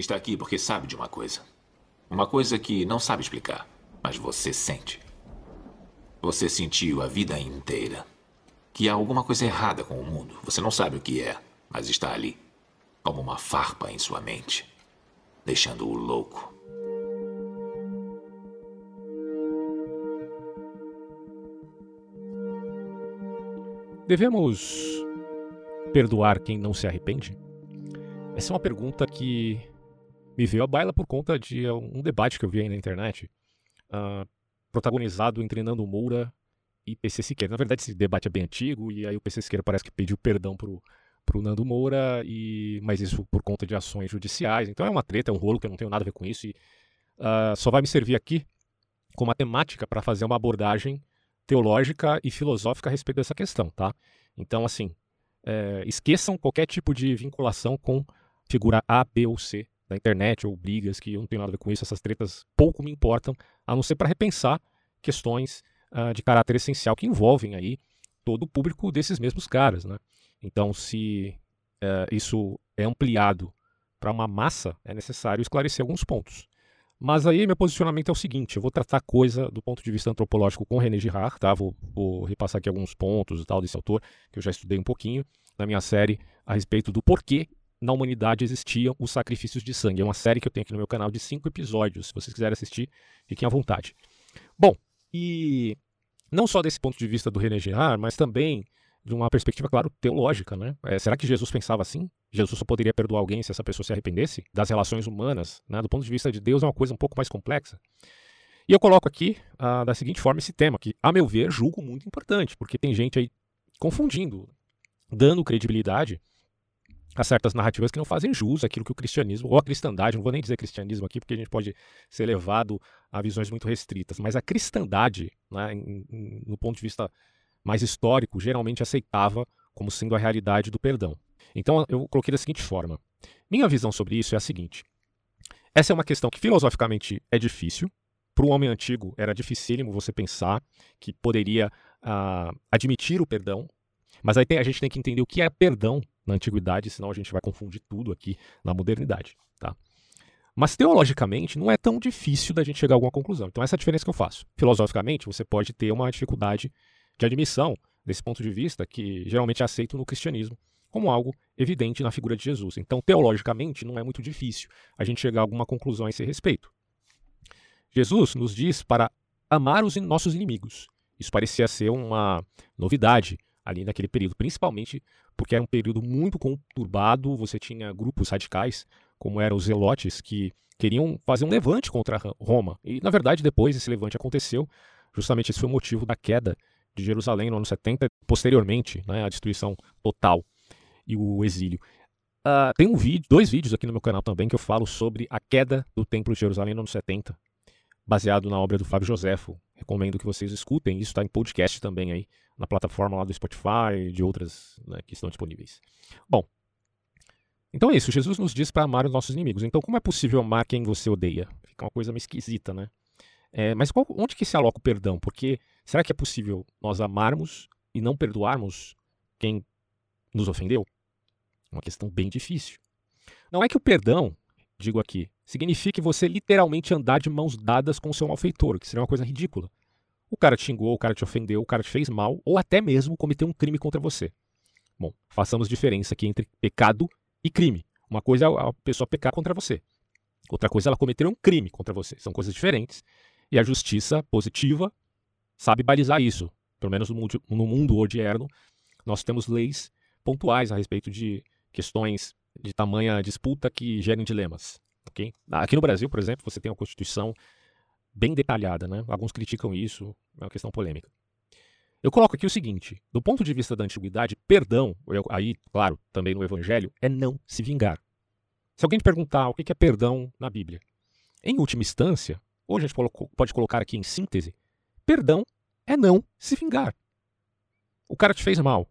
está aqui porque sabe de uma coisa. Uma coisa que não sabe explicar, mas você sente. Você sentiu a vida inteira que há alguma coisa errada com o mundo. Você não sabe o que é, mas está ali, como uma farpa em sua mente, deixando-o louco. Devemos perdoar quem não se arrepende? Essa é uma pergunta que me veio à baila por conta de um debate que eu vi aí na internet, uh, protagonizado entre Nando Moura e PC Siqueira. Na verdade, esse debate é bem antigo, e aí o PC Siqueira parece que pediu perdão pro, pro Nando Moura, e, mas isso por conta de ações judiciais. Então é uma treta, é um rolo que eu não tenho nada a ver com isso, e uh, só vai me servir aqui como matemática para fazer uma abordagem teológica e filosófica a respeito dessa questão, tá? Então, assim, é, esqueçam qualquer tipo de vinculação com figura A, B ou C da internet ou brigas que eu não tenho nada a ver com isso, essas tretas pouco me importam, a não ser para repensar questões uh, de caráter essencial que envolvem aí todo o público desses mesmos caras, né? Então, se uh, isso é ampliado para uma massa, é necessário esclarecer alguns pontos. Mas aí meu posicionamento é o seguinte, eu vou tratar coisa do ponto de vista antropológico com René Girard, tá? Vou, vou, repassar aqui alguns pontos e tal desse autor, que eu já estudei um pouquinho na minha série a respeito do porquê na humanidade existiam os sacrifícios de sangue. É uma série que eu tenho aqui no meu canal de cinco episódios. Se vocês quiserem assistir, fiquem à vontade. Bom, e não só desse ponto de vista do René Girard, mas também de uma perspectiva, claro, teológica, né? É, será que Jesus pensava assim? Jesus só poderia perdoar alguém se essa pessoa se arrependesse? Das relações humanas, né? Do ponto de vista de Deus é uma coisa um pouco mais complexa. E eu coloco aqui ah, da seguinte forma esse tema, que, a meu ver, julgo muito importante, porque tem gente aí confundindo, dando credibilidade a certas narrativas que não fazem jus àquilo que o cristianismo, ou a cristandade, não vou nem dizer cristianismo aqui, porque a gente pode ser levado a visões muito restritas, mas a cristandade, né, em, em, no ponto de vista mais histórico, geralmente aceitava como sendo a realidade do perdão. Então eu coloquei da seguinte forma: minha visão sobre isso é a seguinte. Essa é uma questão que filosoficamente é difícil. Para o homem antigo era dificílimo você pensar que poderia uh, admitir o perdão, mas aí tem, a gente tem que entender o que é perdão na antiguidade, senão a gente vai confundir tudo aqui na modernidade. Tá? Mas teologicamente não é tão difícil da gente chegar a alguma conclusão. Então essa é a diferença que eu faço. Filosoficamente você pode ter uma dificuldade de admissão desse ponto de vista que geralmente é aceito no cristianismo como algo evidente na figura de Jesus. Então, teologicamente, não é muito difícil a gente chegar a alguma conclusão a esse respeito. Jesus nos diz para amar os nossos inimigos. Isso parecia ser uma novidade ali naquele período, principalmente porque era um período muito conturbado, você tinha grupos radicais, como eram os zelotes, que queriam fazer um levante contra Roma. E, na verdade, depois esse levante aconteceu, justamente esse foi o motivo da queda de Jerusalém no ano 70, posteriormente, né, a destruição total e o exílio. Uh, tem um vídeo, dois vídeos aqui no meu canal também que eu falo sobre a queda do Templo de Jerusalém no ano 70, baseado na obra do Fábio Joséfo. Recomendo que vocês escutem, isso está em podcast também aí, na plataforma lá do Spotify e de outras né, que estão disponíveis. Bom, então é isso, Jesus nos diz para amar os nossos inimigos. Então como é possível amar quem você odeia? Fica uma coisa meio esquisita, né? É, mas qual, onde que se aloca o perdão? Porque será que é possível nós amarmos e não perdoarmos quem nos ofendeu? Uma questão bem difícil. Não é que o perdão, digo aqui, signifique você literalmente andar de mãos dadas com o seu malfeitor, que seria uma coisa ridícula. O cara te xingou, o cara te ofendeu, o cara te fez mal, ou até mesmo cometeu um crime contra você. Bom, façamos diferença aqui entre pecado e crime. Uma coisa é a pessoa pecar contra você. Outra coisa é ela cometer um crime contra você. São coisas diferentes. E a justiça positiva sabe balizar isso. Pelo menos no mundo, no mundo odierno, nós temos leis pontuais a respeito de questões de tamanha disputa que gerem dilemas. Okay? Aqui no Brasil, por exemplo, você tem uma Constituição bem detalhada. Né? Alguns criticam isso, é uma questão polêmica. Eu coloco aqui o seguinte: do ponto de vista da antiguidade, perdão, eu, aí, claro, também no Evangelho, é não se vingar. Se alguém te perguntar o que é perdão na Bíblia, em última instância, ou a gente pode colocar aqui em síntese, perdão é não se vingar. O cara te fez mal.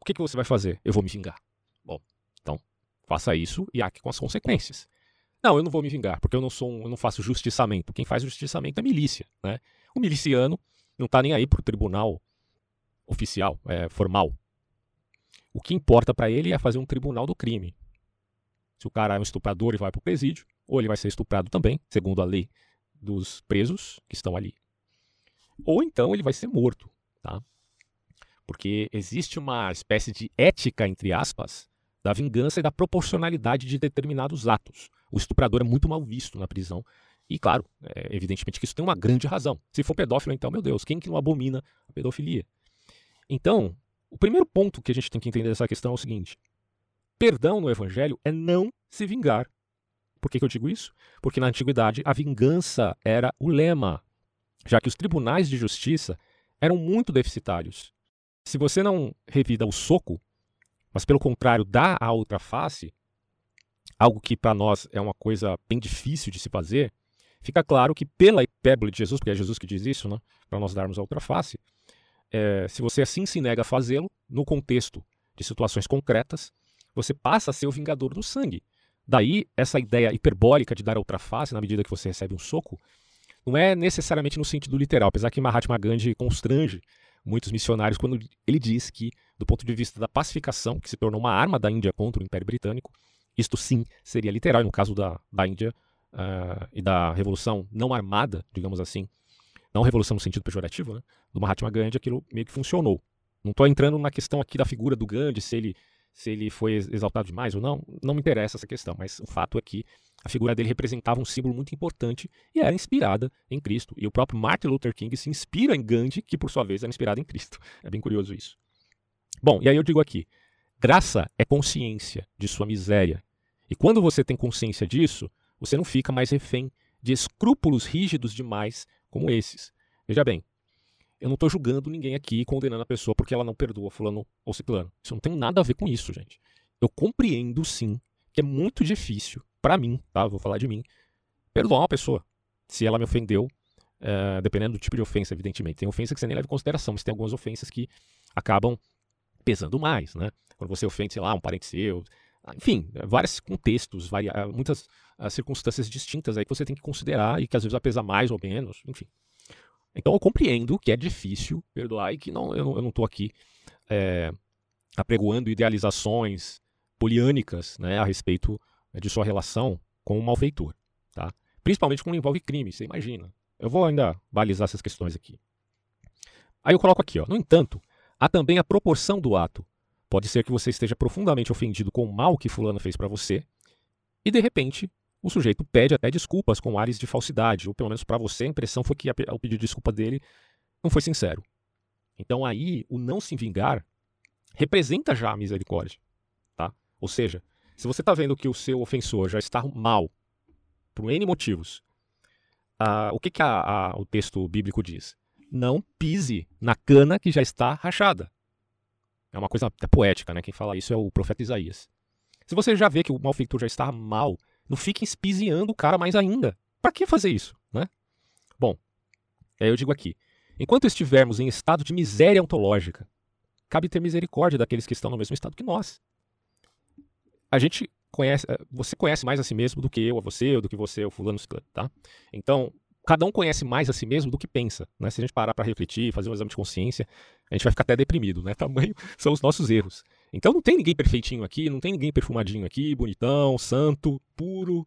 O que, que você vai fazer? Eu vou me vingar. Bom, então faça isso e arque com as consequências. Não, eu não vou me vingar, porque eu não sou um, eu não faço justiçamento. Quem faz justiçamento é milícia. Né? O miliciano não está nem aí para o tribunal oficial, é, formal. O que importa para ele é fazer um tribunal do crime. Se o cara é um estuprador e vai para o presídio, ou ele vai ser estuprado também, segundo a lei dos presos que estão ali. Ou então ele vai ser morto, tá? Porque existe uma espécie de ética, entre aspas, da vingança e da proporcionalidade de determinados atos. O estuprador é muito mal visto na prisão. E, claro, é, evidentemente que isso tem uma grande razão. Se for pedófilo, então, meu Deus, quem que não abomina a pedofilia? Então, o primeiro ponto que a gente tem que entender dessa questão é o seguinte: perdão no Evangelho é não se vingar. Por que, que eu digo isso? Porque na antiguidade a vingança era o lema, já que os tribunais de justiça eram muito deficitários. Se você não revida o soco, mas pelo contrário dá a outra face, algo que para nós é uma coisa bem difícil de se fazer, fica claro que pela hipérbole de Jesus, porque é Jesus que diz isso, né, para nós darmos a outra face, é, se você assim se nega a fazê-lo, no contexto de situações concretas, você passa a ser o vingador do sangue. Daí, essa ideia hiperbólica de dar a outra face na medida que você recebe um soco, não é necessariamente no sentido literal, apesar que Mahatma Gandhi constrange muitos missionários quando ele diz que, do ponto de vista da pacificação, que se tornou uma arma da Índia contra o Império Britânico, isto sim seria literal, no caso da, da Índia uh, e da revolução não armada, digamos assim, não revolução no sentido pejorativo, né, do Mahatma Gandhi, aquilo meio que funcionou. Não estou entrando na questão aqui da figura do Gandhi, se ele, se ele foi exaltado demais ou não, não me interessa essa questão, mas o fato é que a figura dele representava um símbolo muito importante e era inspirada em Cristo. E o próprio Martin Luther King se inspira em Gandhi, que por sua vez era inspirado em Cristo. É bem curioso isso. Bom, e aí eu digo aqui: graça é consciência de sua miséria. E quando você tem consciência disso, você não fica mais refém de escrúpulos rígidos demais como esses. Veja bem, eu não estou julgando ninguém aqui, condenando a pessoa porque ela não perdoa fulano ou ciclano. Isso não tem nada a ver com isso, gente. Eu compreendo sim que é muito difícil para mim, tá? Vou falar de mim, perdoar uma pessoa se ela me ofendeu, é, dependendo do tipo de ofensa, evidentemente. Tem ofensa que você nem leva em consideração, mas tem algumas ofensas que acabam pesando mais, né? Quando você ofende, sei lá, um parente seu, enfim, vários contextos, várias, muitas uh, circunstâncias distintas aí que você tem que considerar e que às vezes vai pesar mais ou menos, enfim. Então eu compreendo que é difícil perdoar e que não, eu, não, estou aqui é, apregoando idealizações poliânicas né, a respeito né, de sua relação com o malfeitor, tá? Principalmente quando envolve crime, você imagina. Eu vou ainda balizar essas questões aqui. Aí eu coloco aqui, ó. No entanto, há também a proporção do ato. Pode ser que você esteja profundamente ofendido com o mal que fulano fez para você, e de repente o sujeito pede até desculpas com ares de falsidade, ou pelo menos para você a impressão foi que o pedido de desculpa dele não foi sincero. Então aí o não se vingar representa já a misericórdia, tá? Ou seja, se você está vendo que o seu ofensor já está mal, por N motivos, uh, o que, que a, a, o texto bíblico diz? Não pise na cana que já está rachada. É uma coisa até poética, né? Quem fala isso é o profeta Isaías. Se você já vê que o malfeitor já está mal, não fique espiziando o cara mais ainda. Para que fazer isso, né? Bom, aí eu digo aqui: enquanto estivermos em estado de miséria ontológica, cabe ter misericórdia daqueles que estão no mesmo estado que nós a gente conhece, eh, você conhece mais a si mesmo do que eu a você, ou do que você o fulano, tá? Então, cada um conhece mais a si mesmo do que pensa, né? Se a gente parar para refletir, fazer um exame de consciência, a gente vai ficar até deprimido, né? Tamanho são os nossos erros. Então não tem ninguém perfeitinho aqui, não tem ninguém perfumadinho aqui, bonitão, santo, puro.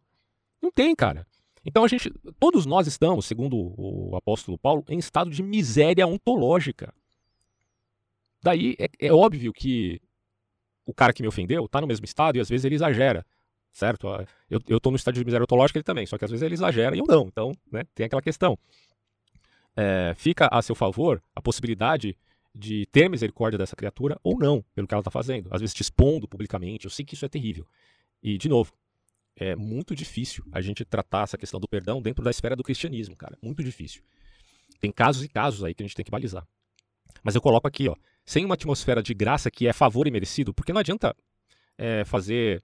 Não tem, cara. Então a gente, todos nós estamos, segundo o apóstolo Paulo, em estado de miséria ontológica. Daí é, é óbvio que o cara que me ofendeu está no mesmo estado e às vezes ele exagera, certo? Ah, eu, eu tô no estado de miséria ontológica ele também, só que às vezes ele exagera e eu não. Então, né, tem aquela questão. É, fica a seu favor a possibilidade de ter misericórdia dessa criatura ou não, pelo que ela está fazendo. Às vezes te expondo publicamente, eu sei que isso é terrível. E, de novo, é muito difícil a gente tratar essa questão do perdão dentro da esfera do cristianismo, cara. Muito difícil. Tem casos e casos aí que a gente tem que balizar. Mas eu coloco aqui, ó, sem uma atmosfera de graça que é favor e merecido, porque não adianta é, fazer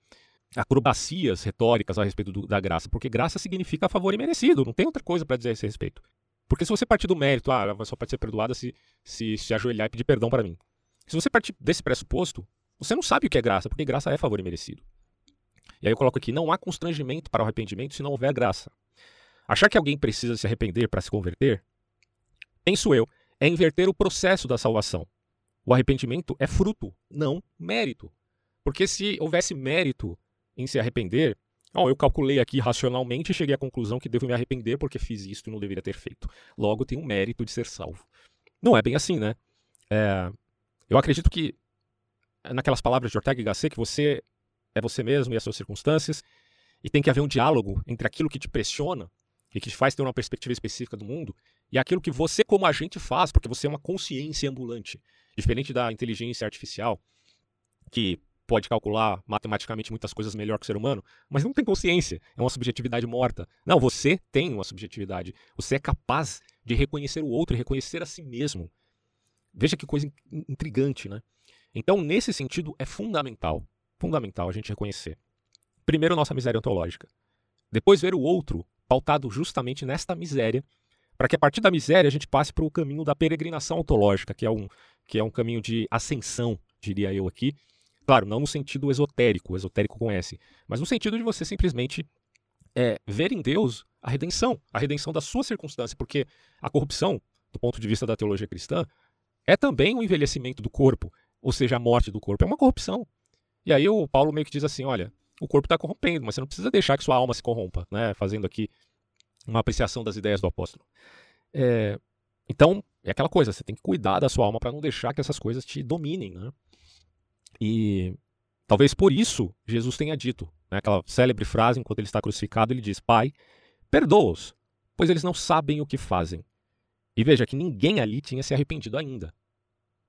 acrobacias retóricas a respeito do, da graça, porque graça significa favor e merecido, não tem outra coisa para dizer a esse respeito. Porque se você partir do mérito, ah, ela só pode ser perdoada se, se se ajoelhar e pedir perdão para mim. Se você partir desse pressuposto, você não sabe o que é graça, porque graça é favor e merecido. E aí eu coloco aqui: não há constrangimento para o arrependimento se não houver graça. Achar que alguém precisa se arrepender para se converter, penso eu, é inverter o processo da salvação. O arrependimento é fruto, não mérito. Porque se houvesse mérito em se arrepender, oh, eu calculei aqui racionalmente e cheguei à conclusão que devo me arrepender porque fiz isto e não deveria ter feito. Logo, tem um mérito de ser salvo. Não é bem assim, né? É, eu acredito que, naquelas palavras de Ortega y Gasset, que você é você mesmo e as suas circunstâncias, e tem que haver um diálogo entre aquilo que te pressiona e que te faz ter uma perspectiva específica do mundo e aquilo que você, como agente, faz, porque você é uma consciência ambulante. Diferente da inteligência artificial, que pode calcular matematicamente muitas coisas melhor que o ser humano, mas não tem consciência, é uma subjetividade morta. Não, você tem uma subjetividade. Você é capaz de reconhecer o outro e reconhecer a si mesmo. Veja que coisa intrigante, né? Então, nesse sentido, é fundamental, fundamental a gente reconhecer. Primeiro, nossa miséria ontológica. Depois, ver o outro pautado justamente nesta miséria, para que a partir da miséria a gente passe para o caminho da peregrinação ontológica, que é um, que é um caminho de ascensão, diria eu aqui. Claro, não no sentido esotérico, esotérico com S, mas no sentido de você simplesmente é, ver em Deus a redenção, a redenção da sua circunstância, porque a corrupção, do ponto de vista da teologia cristã, é também o um envelhecimento do corpo, ou seja, a morte do corpo, é uma corrupção. E aí o Paulo meio que diz assim, olha, o corpo está corrompendo, mas você não precisa deixar que sua alma se corrompa, né? Fazendo aqui uma apreciação das ideias do apóstolo. É, então, é aquela coisa, você tem que cuidar da sua alma para não deixar que essas coisas te dominem, né? E talvez por isso Jesus tenha dito, né, aquela célebre frase enquanto ele está crucificado, ele diz: Pai, perdoa-os, pois eles não sabem o que fazem. E veja que ninguém ali tinha se arrependido ainda.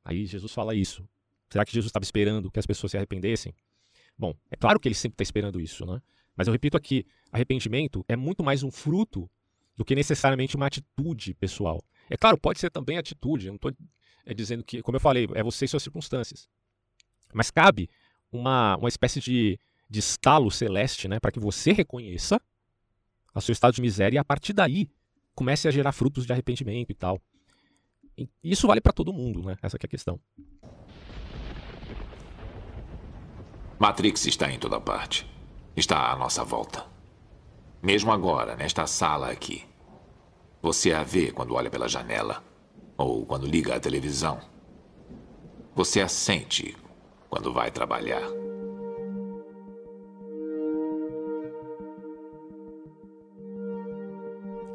Aí Jesus fala isso. Será que Jesus estava esperando que as pessoas se arrependessem? Bom, é claro que ele sempre está esperando isso, né? Mas eu repito aqui, arrependimento é muito mais um fruto do que necessariamente uma atitude pessoal. É claro, pode ser também atitude, eu não estou é, dizendo que, como eu falei, é você e suas circunstâncias. Mas cabe uma, uma espécie de, de estalo celeste, né, para que você reconheça o seu estado de miséria e a partir daí comece a gerar frutos de arrependimento e tal. E isso vale para todo mundo, né? Essa é a questão. Matrix está em toda parte. Está à nossa volta. Mesmo agora, nesta sala aqui. Você a vê quando olha pela janela ou quando liga a televisão. Você a sente quando vai trabalhar.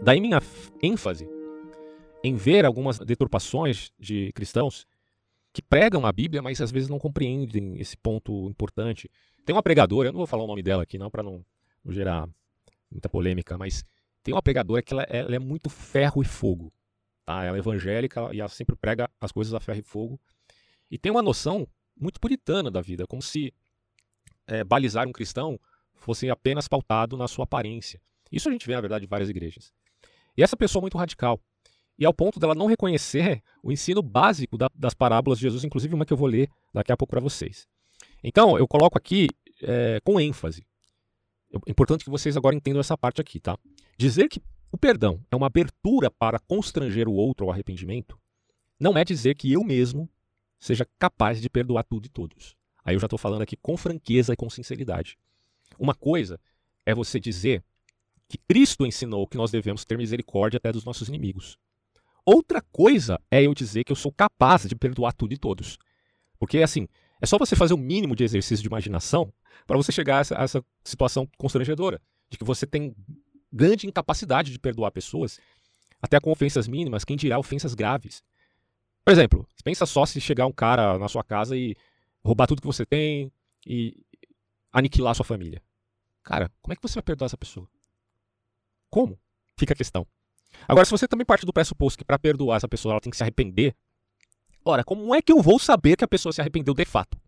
Daí minha ênfase em ver algumas deturpações de cristãos que pregam a Bíblia, mas às vezes não compreendem esse ponto importante. Tem uma pregadora, eu não vou falar o nome dela aqui não para não, gerar muita polêmica, mas tem uma pregadora que ela, ela, é muito ferro e fogo. Tá? Ela é evangélica e ela sempre prega as coisas a ferro e fogo. E tem uma noção muito puritana da vida, como se é, balizar um cristão fosse apenas pautado na sua aparência. Isso a gente vê, na verdade, em várias igrejas. E essa pessoa é muito radical. E ao ponto dela não reconhecer o ensino básico da, das parábolas de Jesus, inclusive uma que eu vou ler daqui a pouco para vocês. Então, eu coloco aqui é, com ênfase. É importante que vocês agora entendam essa parte aqui, tá? Dizer que o perdão é uma abertura para constranger o outro ao arrependimento não é dizer que eu mesmo seja capaz de perdoar tudo e todos. Aí eu já estou falando aqui com franqueza e com sinceridade. Uma coisa é você dizer que Cristo ensinou que nós devemos ter misericórdia até dos nossos inimigos. Outra coisa é eu dizer que eu sou capaz de perdoar tudo e todos. Porque, assim, é só você fazer o mínimo de exercício de imaginação para você chegar a essa, a essa, situação constrangedora, de que você tem grande incapacidade de perdoar pessoas, até com ofensas mínimas, quem dirá ofensas graves. Por exemplo, pensa só se chegar um cara na sua casa e roubar tudo que você tem e aniquilar sua família. Cara, como é que você vai perdoar essa pessoa? Como? Fica a questão. Agora, se você também parte do pressuposto que para perdoar essa pessoa ela tem que se arrepender, ora, como é que eu vou saber que a pessoa se arrependeu de fato?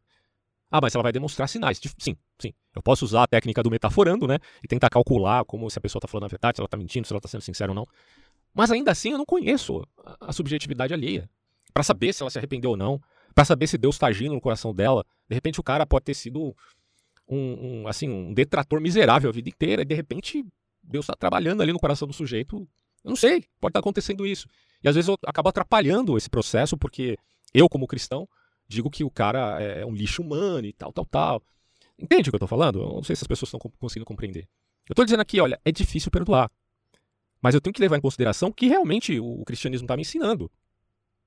Ah, mas ela vai demonstrar sinais. Sim, sim. Eu posso usar a técnica do metaforando, né? E tentar calcular como se a pessoa está falando a verdade, se ela está mentindo, se ela está sendo sincera ou não. Mas ainda assim eu não conheço a subjetividade alheia. Para saber se ela se arrependeu ou não. Para saber se Deus está agindo no coração dela. De repente o cara pode ter sido um, um, assim, um detrator miserável a vida inteira. E de repente Deus está trabalhando ali no coração do sujeito eu não sei, pode estar acontecendo isso. E às vezes eu acabo atrapalhando esse processo, porque eu, como cristão, digo que o cara é um lixo humano e tal, tal, tal. Entende o que eu estou falando? Eu não sei se as pessoas estão conseguindo compreender. Eu estou dizendo aqui, olha, é difícil perdoar. Mas eu tenho que levar em consideração que realmente o cristianismo está me ensinando.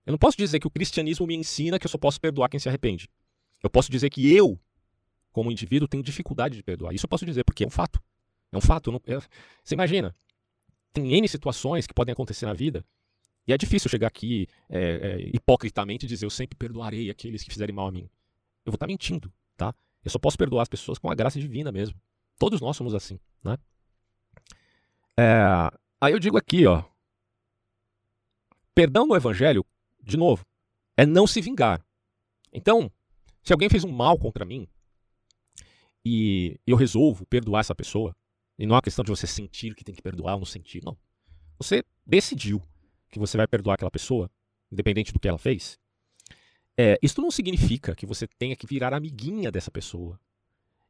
Eu não posso dizer que o cristianismo me ensina que eu só posso perdoar quem se arrepende. Eu posso dizer que eu como indivíduo, tenho dificuldade de perdoar. Isso eu posso dizer, porque é um fato. É um fato. Não, é, você imagina, tem N situações que podem acontecer na vida, e é difícil chegar aqui é, é, hipocritamente dizer eu sempre perdoarei aqueles que fizerem mal a mim. Eu vou estar mentindo, tá? Eu só posso perdoar as pessoas com a graça divina mesmo. Todos nós somos assim, né? É, aí eu digo aqui, ó. Perdão no evangelho, de novo, é não se vingar. Então, se alguém fez um mal contra mim e eu resolvo perdoar essa pessoa, e não é uma questão de você sentir que tem que perdoar ou não sentir, não. Você decidiu que você vai perdoar aquela pessoa, independente do que ela fez. É, isso não significa que você tenha que virar amiguinha dessa pessoa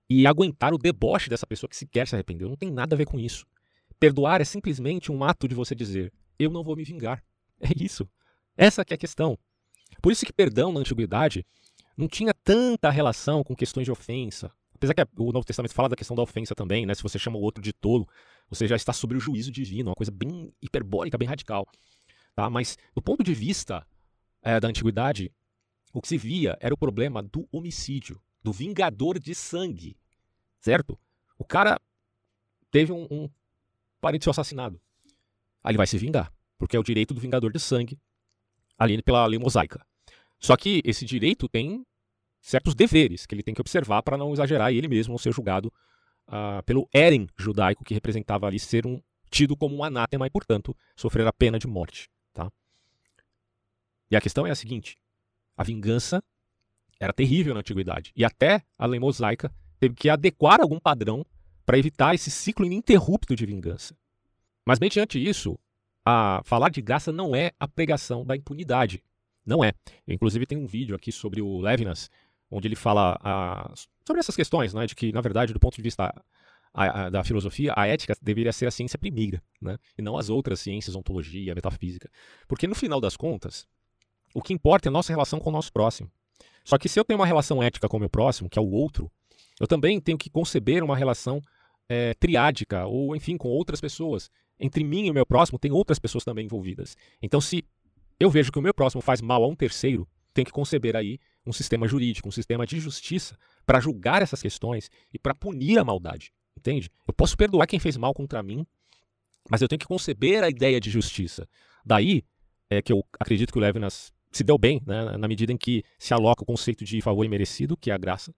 e aguentar o deboche dessa pessoa que sequer se arrependeu. Não tem nada a ver com isso. Perdoar é simplesmente um ato de você dizer: eu não vou me vingar. É isso. Essa é a questão. Por isso que perdão na antiguidade não tinha tanta relação com questões de ofensa. Apesar que o Novo Testamento fala da questão da ofensa também, né? Se você chama o outro de tolo, você já está sobre o juízo divino, uma coisa bem hiperbólica, bem radical. Tá? Mas do ponto de vista é, da antiguidade, o que se via era o problema do homicídio, do vingador de sangue, certo? O cara teve um, um parente seu assassinado. Aí ele vai se vingar, porque é o direito do vingador de sangue ali pela lei mosaica. Só que esse direito tem certos deveres que ele tem que observar para não exagerar e ele mesmo não ser julgado uh, pelo Eren judaico, que representava ali ser um tido como um anátema e, portanto, sofrer a pena de morte. Tá? E a questão é a seguinte: a vingança era terrível na antiguidade e até a lei mosaica teve que adequar algum padrão para evitar esse ciclo ininterrupto de vingança. Mas, mediante isso, a falar de graça não é a pregação da impunidade. Não é. Eu, inclusive, tem um vídeo aqui sobre o Levinas, onde ele fala a, sobre essas questões, né, de que, na verdade, do ponto de vista a, a, da filosofia, a ética deveria ser a ciência primeira, né, e não as outras ciências, ontologia, metafísica. Porque, no final das contas, o que importa é a nossa relação com o nosso próximo. Só que se eu tenho uma relação ética com o meu próximo, que é o outro, eu também tenho que conceber uma relação é, triádica, ou enfim, com outras pessoas. Entre mim e o meu próximo tem outras pessoas também envolvidas. Então, se eu vejo que o meu próximo faz mal a um terceiro, tem que conceber aí um sistema jurídico, um sistema de justiça para julgar essas questões e para punir a maldade. Entende? Eu posso perdoar quem fez mal contra mim, mas eu tenho que conceber a ideia de justiça. Daí é que eu acredito que o Levinas se deu bem, né, na medida em que se aloca o conceito de favor imerecido, que é a graça,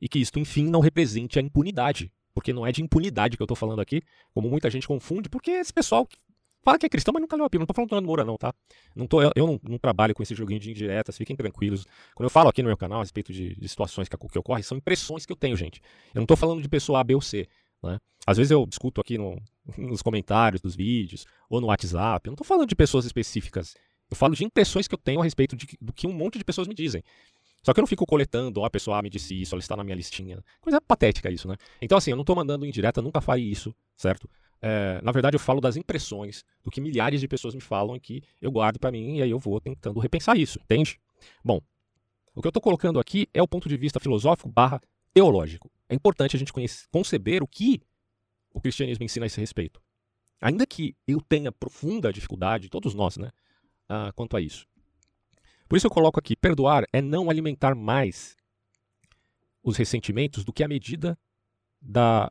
e que isto, enfim, não represente a impunidade. Porque não é de impunidade que eu estou falando aqui, como muita gente confunde, porque esse pessoal fala que é cristão, mas nunca leu a Bíblia. Não estou falando do Nando Moura, não, tá? Não tô, eu, eu não, não, trabalho com esse joguinho de indiretas, fiquem tranquilos. Quando eu falo aqui no meu canal a respeito de, de situações que, que ocorrem, são impressões que eu tenho, gente. Eu não estou falando de pessoa A, B ou C. Né? Às vezes eu discuto aqui no, nos comentários dos vídeos ou no WhatsApp. Eu não estou falando de pessoas específicas. Eu falo de impressões que eu tenho a respeito de, do que um monte de pessoas me dizem. Só que eu não fico coletando, ó, a pessoa me disse isso, ela está na minha listinha. Coisa patética isso, né? Então, assim, eu não estou mandando indireta, nunca farei isso, certo? É, na verdade, eu falo das impressões, do que milhares de pessoas me falam que eu guardo para mim e aí eu vou tentando repensar isso, entende? Bom, o que eu estou colocando aqui é o ponto de vista filosófico barra teológico. É importante a gente conceber o que o cristianismo ensina a esse respeito. Ainda que eu tenha profunda dificuldade, todos nós, né, uh, quanto a isso. Por isso eu coloco aqui, perdoar é não alimentar mais os ressentimentos do que a medida da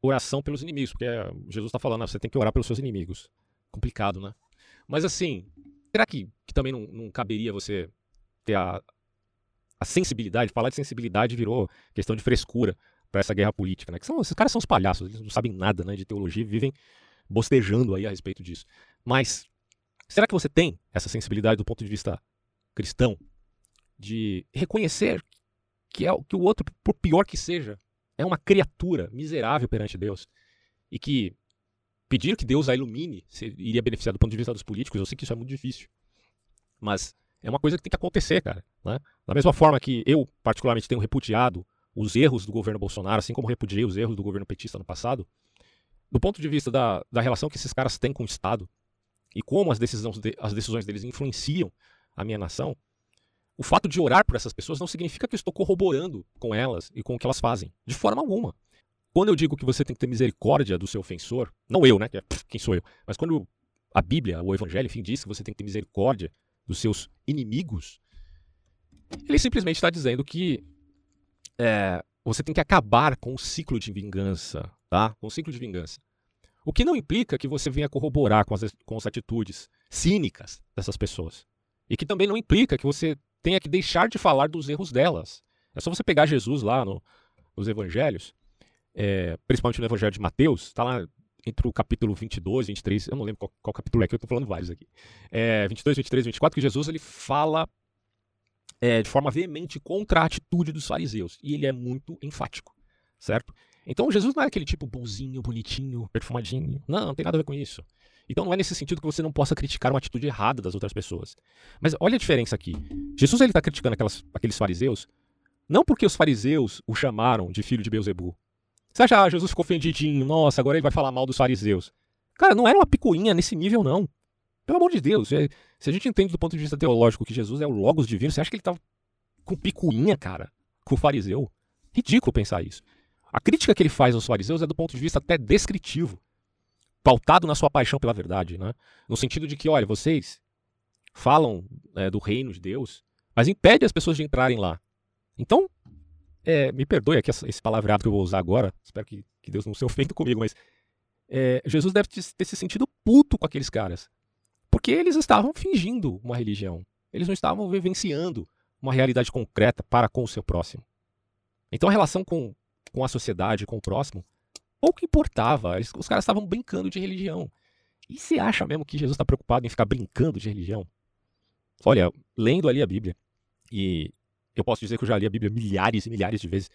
oração pelos inimigos, porque Jesus está falando, ah, você tem que orar pelos seus inimigos. Complicado, né? Mas assim, será que, que também não, não caberia você ter a, a sensibilidade? Falar de sensibilidade virou questão de frescura para essa guerra política, né? Que são, esses caras são os palhaços, eles não sabem nada né, de teologia, vivem bostejando aí a respeito disso. Mas será que você tem essa sensibilidade do ponto de vista cristão de reconhecer que é que o outro, por pior que seja, é uma criatura miserável perante Deus e que pedir que Deus a ilumine iria beneficiar do ponto de vista dos políticos, eu sei que isso é muito difícil. Mas é uma coisa que tem que acontecer, cara. Né? Da mesma forma que eu, particularmente, tenho repudiado os erros do governo Bolsonaro, assim como repudiei os erros do governo petista no passado, do ponto de vista da, da relação que esses caras têm com o Estado e como as decisões, de, as decisões deles influenciam a minha nação, o fato de orar por essas pessoas não significa que eu estou corroborando com elas e com o que elas fazem. De forma alguma. Quando eu digo que você tem que ter misericórdia do seu ofensor, não eu, né? É, quem sou eu? Mas quando a Bíblia, o Evangelho, enfim, diz que você tem que ter misericórdia dos seus inimigos, ele simplesmente está dizendo que é, você tem que acabar com o ciclo de vingança, tá? Com o ciclo de vingança. O que não implica que você venha corroborar com as, com as atitudes cínicas dessas pessoas. E que também não implica que você tenha que deixar de falar dos erros delas. É só você pegar Jesus lá no, nos evangelhos, é, principalmente no evangelho de Mateus, está lá entre o capítulo 22 e 23, eu não lembro qual, qual capítulo é, que eu estou falando vários aqui. É, 22, 23, 24, que Jesus ele fala é, de forma veemente contra a atitude dos fariseus. E ele é muito enfático, certo? Então Jesus não é aquele tipo bonzinho, bonitinho, perfumadinho. Não, não tem nada a ver com isso. Então não é nesse sentido que você não possa criticar uma atitude errada das outras pessoas. Mas olha a diferença aqui. Jesus ele está criticando aquelas, aqueles fariseus, não porque os fariseus o chamaram de filho de Beuzebu. Você acha, ah, Jesus ficou ofendidinho, nossa, agora ele vai falar mal dos fariseus. Cara, não era uma picuinha nesse nível, não. Pelo amor de Deus, é, se a gente entende do ponto de vista teológico que Jesus é o Logos divino, você acha que ele estava com picuinha, cara, com o fariseu? Ridículo pensar isso. A crítica que ele faz aos fariseus é do ponto de vista até descritivo, pautado na sua paixão pela verdade, né? No sentido de que, olha, vocês falam é, do reino de Deus, mas impede as pessoas de entrarem lá. Então, é, me perdoe aqui esse palavreado que eu vou usar agora, espero que, que Deus não se ofenda comigo, mas é, Jesus deve ter se sentido puto com aqueles caras, porque eles estavam fingindo uma religião, eles não estavam vivenciando uma realidade concreta para com o seu próximo. Então a relação com, com a sociedade, com o próximo, pouco importava. Os caras estavam brincando de religião. E você acha mesmo que Jesus está preocupado em ficar brincando de religião? Olha, lendo ali a Bíblia, e eu posso dizer que eu já li a Bíblia milhares e milhares de vezes,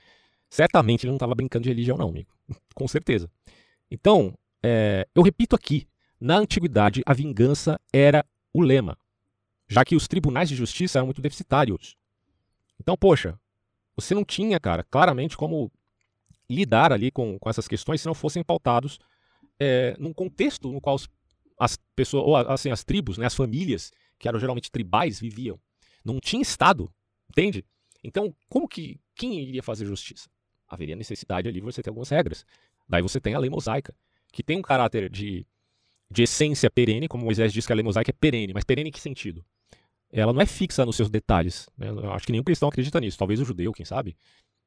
certamente ele não estava brincando de religião, não, amigo. Com certeza. Então, é, eu repito aqui: na antiguidade, a vingança era o lema, já que os tribunais de justiça eram muito deficitários. Então, poxa, você não tinha, cara, claramente como lidar ali com, com essas questões se não fossem pautados é, num contexto no qual as pessoas, ou assim, as tribos, né, as famílias, que eram geralmente tribais, viviam. Não tinha Estado, entende? Então, como que quem iria fazer justiça? Haveria necessidade ali você ter algumas regras. Daí você tem a lei mosaica, que tem um caráter de, de essência perene, como Moisés diz que a lei mosaica é perene, mas perene em que sentido? ela não é fixa nos seus detalhes. Né? Eu acho que nenhum cristão acredita nisso. Talvez o judeu, quem sabe.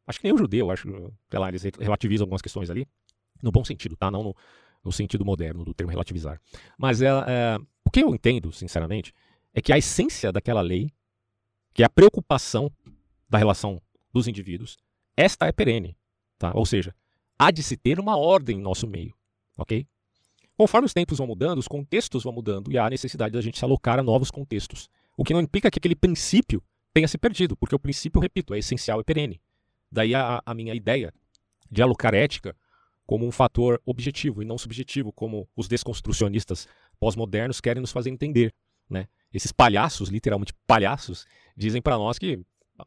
Acho que nem o judeu, acho que lá, eles relativizam algumas questões ali. No bom sentido, tá? Não no, no sentido moderno do termo relativizar. Mas é, é, o que eu entendo, sinceramente, é que a essência daquela lei, que é a preocupação da relação dos indivíduos, esta é perene. Tá? Ou seja, há de se ter uma ordem em nosso meio. Ok? Conforme os tempos vão mudando, os contextos vão mudando e há a necessidade da gente se alocar a novos contextos. O que não implica que aquele princípio tenha se perdido, porque o princípio, repito, é essencial e perene. Daí a, a minha ideia de alocar ética como um fator objetivo e não subjetivo, como os desconstrucionistas pós-modernos querem nos fazer entender. Né? Esses palhaços, literalmente palhaços, dizem para nós que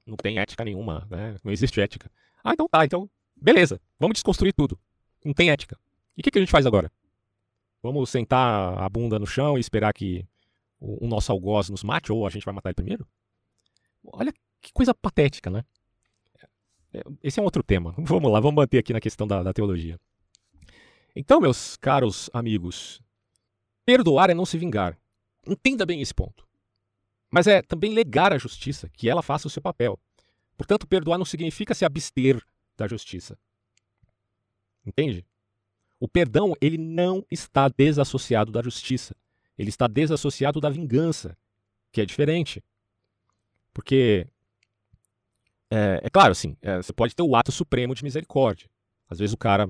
não tem ética nenhuma, né? não existe ética. Ah, então tá, então beleza, vamos desconstruir tudo. Não tem ética. E o que, que a gente faz agora? Vamos sentar a bunda no chão e esperar que o, nosso algoz nos mate, ou a gente vai matar ele primeiro? Olha que coisa patética, né? É, esse é um outro tema. Vamos lá, vamos manter aqui na questão da, da teologia. Então, meus caros amigos, perdoar é não se vingar. Entenda bem esse ponto. Mas é também legar a justiça, que ela faça o seu papel. Portanto, perdoar não significa se abster da justiça. Entende? O perdão, ele não está desassociado da justiça. Ele está desassociado da vingança, que é diferente. Porque, é, é claro, assim, é, você pode ter o ato supremo de misericórdia. Às vezes o cara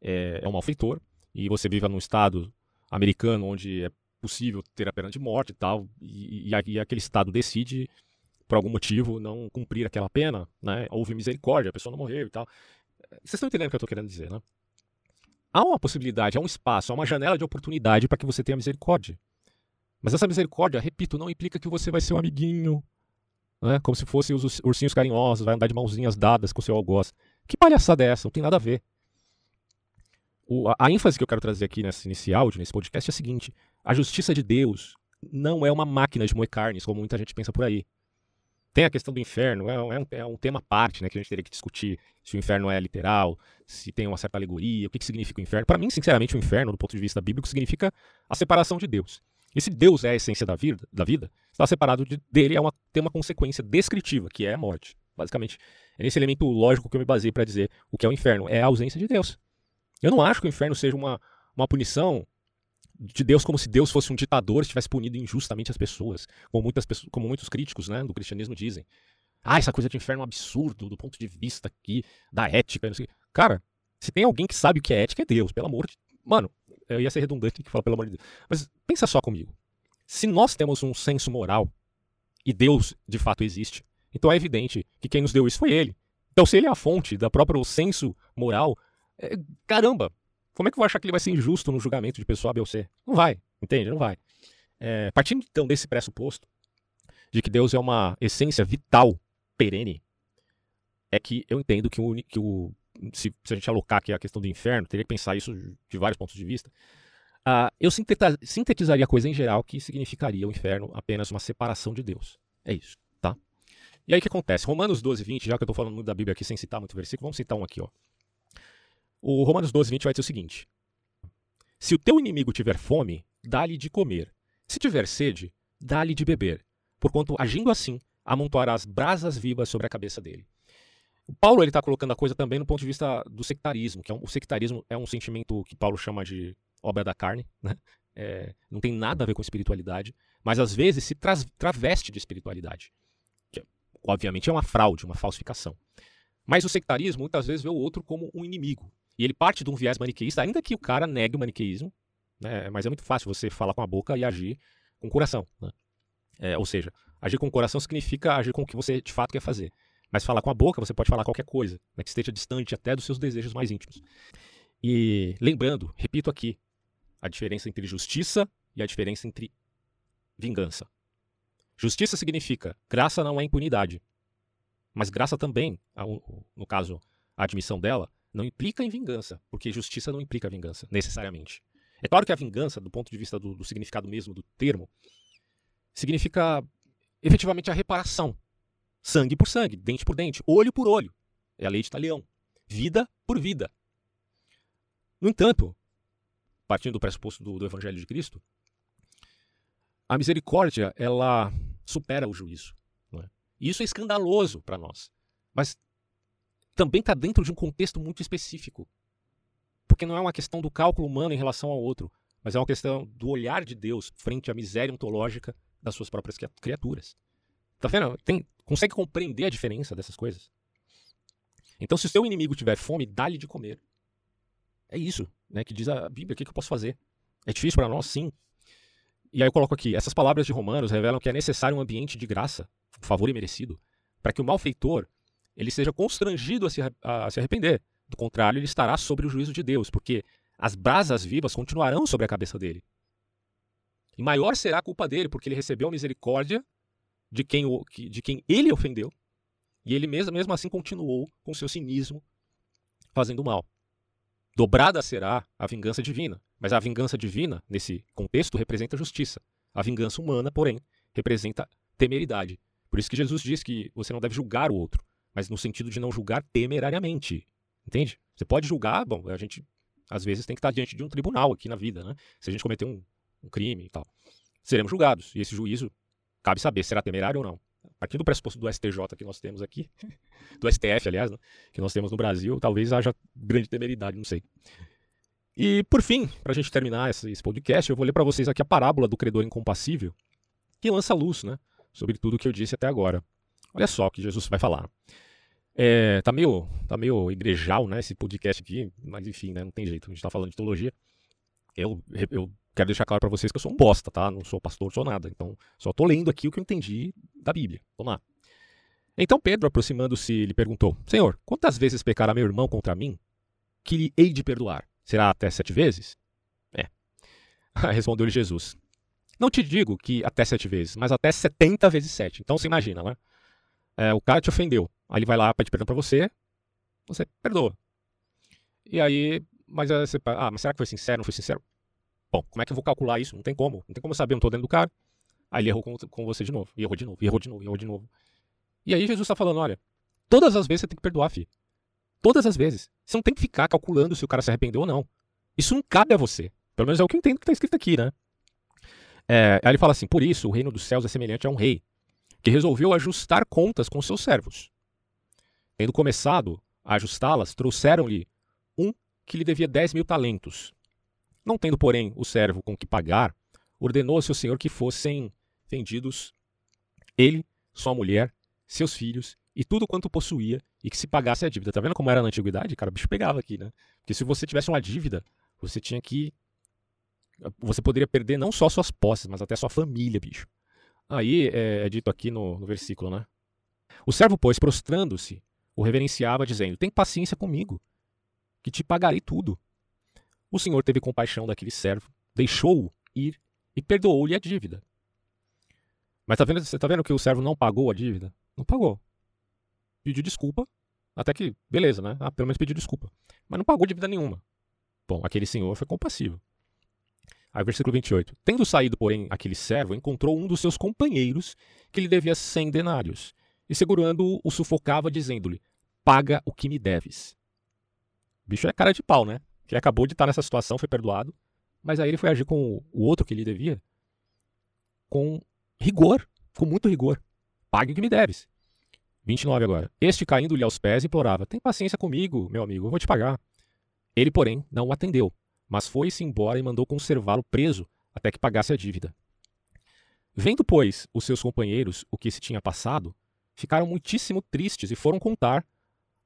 é, é um malfeitor e você vive num estado americano onde é possível ter a pena de morte e tal, e, e, e aquele estado decide, por algum motivo, não cumprir aquela pena, né? Houve misericórdia, a pessoa não morreu e tal. Vocês estão entendendo o que eu estou querendo dizer, né? há uma possibilidade, há um espaço, há uma janela de oportunidade para que você tenha misericórdia. Mas essa misericórdia, repito, não implica que você vai ser um amiguinho, né? como se fossem os ursinhos carinhosos, vai andar de mãozinhas dadas com o seu algoz. Que palhaçada é essa? Não tem nada a ver. O, a, a, ênfase que eu quero trazer aqui nesse, nesse áudio, nesse podcast, é a seguinte: a justiça de Deus não é uma máquina de moer carnes, como muita gente pensa por aí. Tem a questão do inferno, é, é, um, é um tema à parte, né, que a gente teria que discutir se o inferno é literal, se tem uma certa alegoria, o que, que significa o inferno. Para mim, sinceramente, o inferno, do ponto de vista bíblico, significa a separação de Deus. E se Deus é a essência da vida, da vida está separado de, dele, é uma, tem uma consequência descritiva, que é a morte. Basicamente, é nesse elemento lógico que eu me basei para dizer o que é o inferno. É a ausência de Deus. Eu não acho que o inferno seja uma, uma punição de Deus como se Deus fosse um ditador e estivesse punindo injustamente as pessoas, como, muitas como muitos críticos né, do cristianismo dizem. Ah, essa coisa de inferno é um absurdo do ponto de vista aqui da ética. Cara, se tem alguém que sabe o que é ética, é Deus, pelo amor de. Mano, eu ia ser redundante que falar pelo amor de Deus. Mas pensa só comigo. Se nós temos um senso moral e Deus de fato existe, então é evidente que quem nos deu isso foi ele. Então, se ele é a fonte da própria senso moral, é, caramba, como é que eu vou achar que ele vai ser injusto no julgamento de pessoa A, B ou C? Não vai, entende? Não vai. É, partindo então desse pressuposto, de que Deus é uma essência vital, perene, é que eu entendo que o, que o se, se, a gente alocar aqui a questão do inferno, teria que pensar isso de vários pontos de vista. Uh, eu sintetizaria a coisa em geral que significaria o inferno apenas uma separação de Deus. É isso, tá? E aí o que acontece? Romanos 12, 20, já que eu estou falando muito da Bíblia aqui sem citar muito versículo, vamos citar um aqui, ó. O Romanos 12, 20 vai dizer o seguinte: Se o teu inimigo tiver fome, dá-lhe de comer. Se tiver sede, dá-lhe de beber. Porquanto, agindo assim, amontoarás brasas vivas sobre a cabeça dele. O Paulo está colocando a coisa também no ponto de vista do sectarismo, que é um, o sectarismo é um sentimento que Paulo chama de obra da carne, né? É, não tem nada a ver com espiritualidade, mas às vezes se tra traveste de espiritualidade obviamente é uma fraude, uma falsificação. Mas o sectarismo muitas vezes vê o outro como um inimigo. E ele parte de um viés maniqueísta, ainda que o cara negue o maniqueísmo, né? mas é muito fácil você falar com a boca e agir com o coração. Né? É, ou seja, agir com o coração significa agir com o que você de fato quer fazer. Mas falar com a boca, você pode falar qualquer coisa, né? que esteja distante até dos seus desejos mais íntimos. E lembrando, repito aqui, a diferença entre justiça e a diferença entre vingança. Justiça significa graça não é impunidade. Mas graça também, no caso, a admissão dela, não implica em vingança, porque justiça não implica vingança, necessariamente. É claro que a vingança, do ponto de vista do, do significado mesmo do termo, significa efetivamente a reparação. Sangue por sangue, dente por dente, olho por olho. É a lei de Talião. Vida por vida. No entanto, partindo do pressuposto do, do Evangelho de Cristo, a misericórdia, ela supera o juízo. É? E isso é escandaloso para nós. Mas também está dentro de um contexto muito específico. Porque não é uma questão do cálculo humano em relação ao outro, mas é uma questão do olhar de Deus frente à miséria ontológica das suas próprias criaturas. Tá vendo? Tem, consegue compreender a diferença dessas coisas? Então, se o seu inimigo tiver fome, dá-lhe de comer. É isso né, que diz a Bíblia. O que, que eu posso fazer? É difícil para nós, sim. E aí eu coloco aqui: essas palavras de Romanos revelam que é necessário um ambiente de graça, um favor imerecido, para que o malfeitor ele seja constrangido a se, a se arrepender. Do contrário, ele estará sobre o juízo de Deus, porque as brasas vivas continuarão sobre a cabeça dele. E maior será a culpa dele, porque ele recebeu a misericórdia de quem, o, de quem ele ofendeu, e ele mesmo, mesmo assim continuou com seu cinismo, fazendo mal. Dobrada será a vingança divina. Mas a vingança divina, nesse contexto, representa justiça. A vingança humana, porém, representa temeridade. Por isso que Jesus diz que você não deve julgar o outro, mas no sentido de não julgar temerariamente. Entende? Você pode julgar, bom, a gente às vezes tem que estar diante de um tribunal aqui na vida, né? Se a gente cometer um, um crime e tal. Seremos julgados. E esse juízo, cabe saber, será temerário ou não. A partir do pressuposto do STJ que nós temos aqui, do STF, aliás, né? que nós temos no Brasil, talvez haja grande temeridade, não sei. E, por fim, para a gente terminar esse, podcast, eu vou ler para vocês aqui a parábola do credor incompassível, que lança luz né, sobre tudo o que eu disse até agora. Olha só o que Jesus vai falar. É, tá, meio, tá meio igrejal né, esse podcast aqui, mas enfim, né, não tem jeito, a gente está falando de teologia. Eu, eu quero deixar claro para vocês que eu sou um bosta, tá? Não sou pastor, sou nada. Então, só estou lendo aqui o que eu entendi da Bíblia. Vamos lá. Então Pedro, aproximando-se, lhe perguntou: Senhor, quantas vezes pecará meu irmão contra mim? Que lhe hei de perdoar? Será até sete vezes? É. Respondeu-lhe Jesus. Não te digo que até sete vezes, mas até setenta vezes sete. Então você imagina, né? É, o cara te ofendeu. Aí ele vai lá, pede perdão pra você, você perdoa. E aí, mas você, ah, mas será que foi sincero? Não foi sincero? Bom, como é que eu vou calcular isso? Não tem como. Não tem como saber, eu não tô dentro do cara. Aí ele errou com, com você de novo. Errou de novo, errou de novo, errou de novo. E aí Jesus está falando, olha, todas as vezes você tem que perdoar, filho. Todas as vezes. Você não tem que ficar calculando se o cara se arrependeu ou não. Isso não cabe a você. Pelo menos é o que eu entendo que está escrito aqui, né? É, aí ele fala assim: Por isso, o reino dos céus é semelhante a um rei, que resolveu ajustar contas com seus servos. Tendo começado a ajustá-las, trouxeram-lhe um que lhe devia dez mil talentos. Não tendo, porém, o servo com que pagar, ordenou ao seu senhor que fossem vendidos ele, sua mulher, seus filhos e tudo quanto possuía e que se pagasse a dívida. Tá vendo como era na antiguidade? Cara, o bicho pegava aqui, né? Porque se você tivesse uma dívida, você tinha que. Você poderia perder não só suas posses, mas até sua família, bicho. Aí é, é dito aqui no, no versículo, né? O servo, pois, prostrando-se, o reverenciava, dizendo: Tem paciência comigo, que te pagarei tudo. O senhor teve compaixão daquele servo, deixou-o ir e perdoou-lhe a dívida. Mas tá vendo, você tá vendo que o servo não pagou a dívida? Não pagou. Pediu desculpa, até que, beleza, né? Ah, pelo menos pediu desculpa. Mas não pagou dívida nenhuma. Bom, aquele senhor foi compassivo. Aí, versículo 28. Tendo saído, porém, aquele servo, encontrou um dos seus companheiros que lhe devia cem denários. E segurando-o, o sufocava, dizendo-lhe: Paga o que me deves. Bicho é cara de pau, né? Que ele acabou de estar nessa situação, foi perdoado. Mas aí ele foi agir com o outro que lhe devia com rigor, com muito rigor. Pague o que me deves. 29 agora. Este caindo-lhe aos pés implorava: Tem paciência comigo, meu amigo, eu vou te pagar. Ele, porém, não o atendeu, mas foi-se embora e mandou conservá-lo preso até que pagasse a dívida. Vendo, pois, os seus companheiros o que se tinha passado, ficaram muitíssimo tristes e foram contar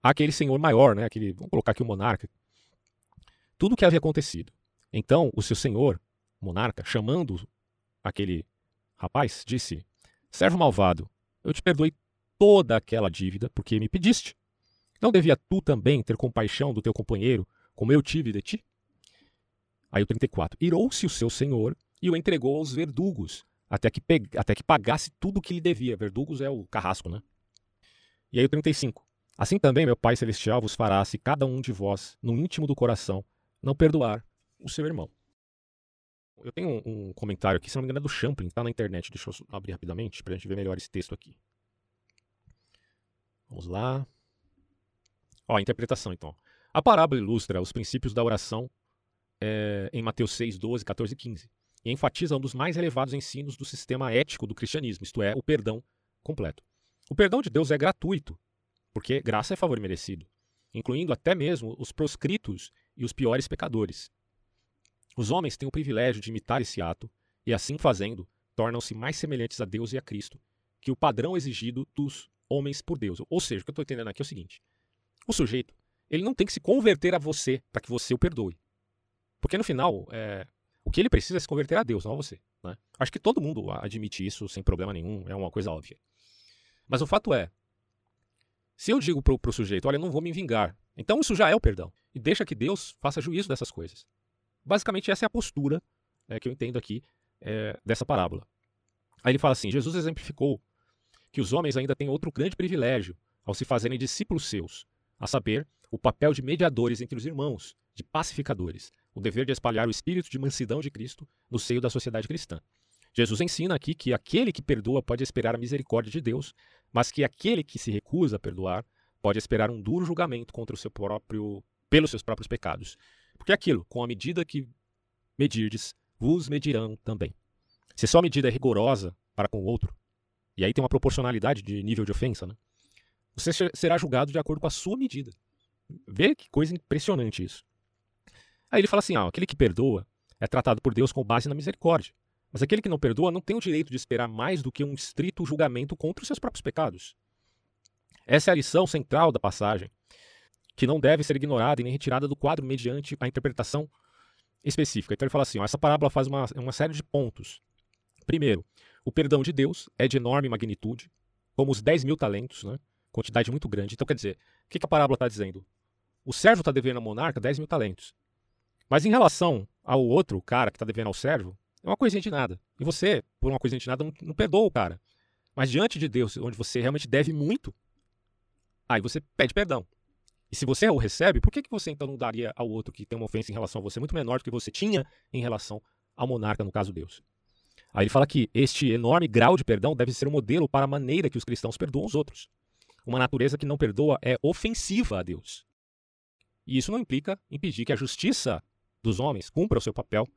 àquele senhor maior, né, aquele, vamos colocar aqui o monarca, tudo o que havia acontecido. Então, o seu senhor, monarca, chamando aquele rapaz, disse: Servo malvado, eu te perdoei toda aquela dívida porque me pediste. Não devia tu também ter compaixão do teu companheiro, como eu tive de ti? Aí o 34. Irou-se o seu senhor e o entregou aos verdugos, até que, até que pagasse tudo o que lhe devia. Verdugos é o carrasco, né? E aí o 35. Assim também meu Pai Celestial vos fará, se cada um de vós, no íntimo do coração, não perdoar o seu irmão. Eu tenho um, comentário aqui, se não me engano é do Champlin, está na internet. Deixa eu abrir rapidamente para a gente ver melhor esse texto aqui. Vamos lá. Ó, a interpretação então. A parábola ilustra os princípios da oração é, em Mateus 6, 12, 14 e 15 e enfatiza um dos mais elevados ensinos do sistema ético do cristianismo, isto é, o perdão completo. O perdão de Deus é gratuito, porque graça é favor merecido, incluindo até mesmo os proscritos e os piores pecadores. Os homens têm o privilégio de imitar esse ato e, assim fazendo, tornam-se mais semelhantes a Deus e a Cristo que o padrão exigido dos homens por Deus. Ou seja, o que eu estou entendendo aqui é o seguinte: o sujeito ele não tem que se converter a você para que você o perdoe. Porque no final, é, o que ele precisa é se converter a Deus, não a você. Né? Acho que todo mundo admite isso sem problema nenhum, é uma coisa óbvia. Mas o fato é, se eu digo para o sujeito, olha, não vou me vingar, então isso já é o perdão. E deixa que Deus faça juízo dessas coisas. Basicamente, essa é a postura é, que eu entendo aqui é, dessa parábola. Aí ele fala assim: Jesus exemplificou que os homens ainda têm outro grande privilégio ao se fazerem discípulos seus, a saber, o papel de mediadores entre os irmãos, de pacificadores, o dever de espalhar o espírito de mansidão de Cristo no seio da sociedade cristã. Jesus ensina aqui que aquele que perdoa pode esperar a misericórdia de Deus, mas que aquele que se recusa a perdoar pode esperar um duro julgamento contra o seu próprio, pelos seus próprios pecados. Porque é aquilo, com a medida que medirdes, vos medirão também. Se só a medida é rigorosa para com o outro, e aí tem uma proporcionalidade de nível de ofensa, né? Você será julgado de acordo com a sua medida. Vê que coisa impressionante isso. Aí ele fala assim: ah, aquele que perdoa é tratado por Deus com base na misericórdia. Mas aquele que não perdoa não tem o direito de esperar mais do que um estrito julgamento contra os seus próprios pecados. Essa é a lição central da passagem, que não deve ser ignorada e nem retirada do quadro mediante a interpretação específica. Então ele fala assim: ó, essa parábola faz uma, uma série de pontos. Primeiro, o perdão de Deus é de enorme magnitude, como os 10 mil talentos, né? quantidade muito grande. Então quer dizer, o que, que a parábola está dizendo? O servo está devendo ao monarca 10 mil talentos. Mas em relação ao outro cara que está devendo ao servo, é uma coisinha de nada. E você, por uma coisinha de nada, não, não perdoa o cara. Mas diante de Deus, onde você realmente deve muito, aí você pede perdão. E se você o recebe, por que, que você então não daria ao outro que tem uma ofensa em relação a você muito menor do que você tinha em relação ao monarca, no caso Deus? Aí ele fala que este enorme grau de perdão deve ser um modelo para a maneira que os cristãos perdoam os outros. Uma natureza que não perdoa é ofensiva a Deus. E isso não implica impedir que a justiça dos homens cumpra o seu papel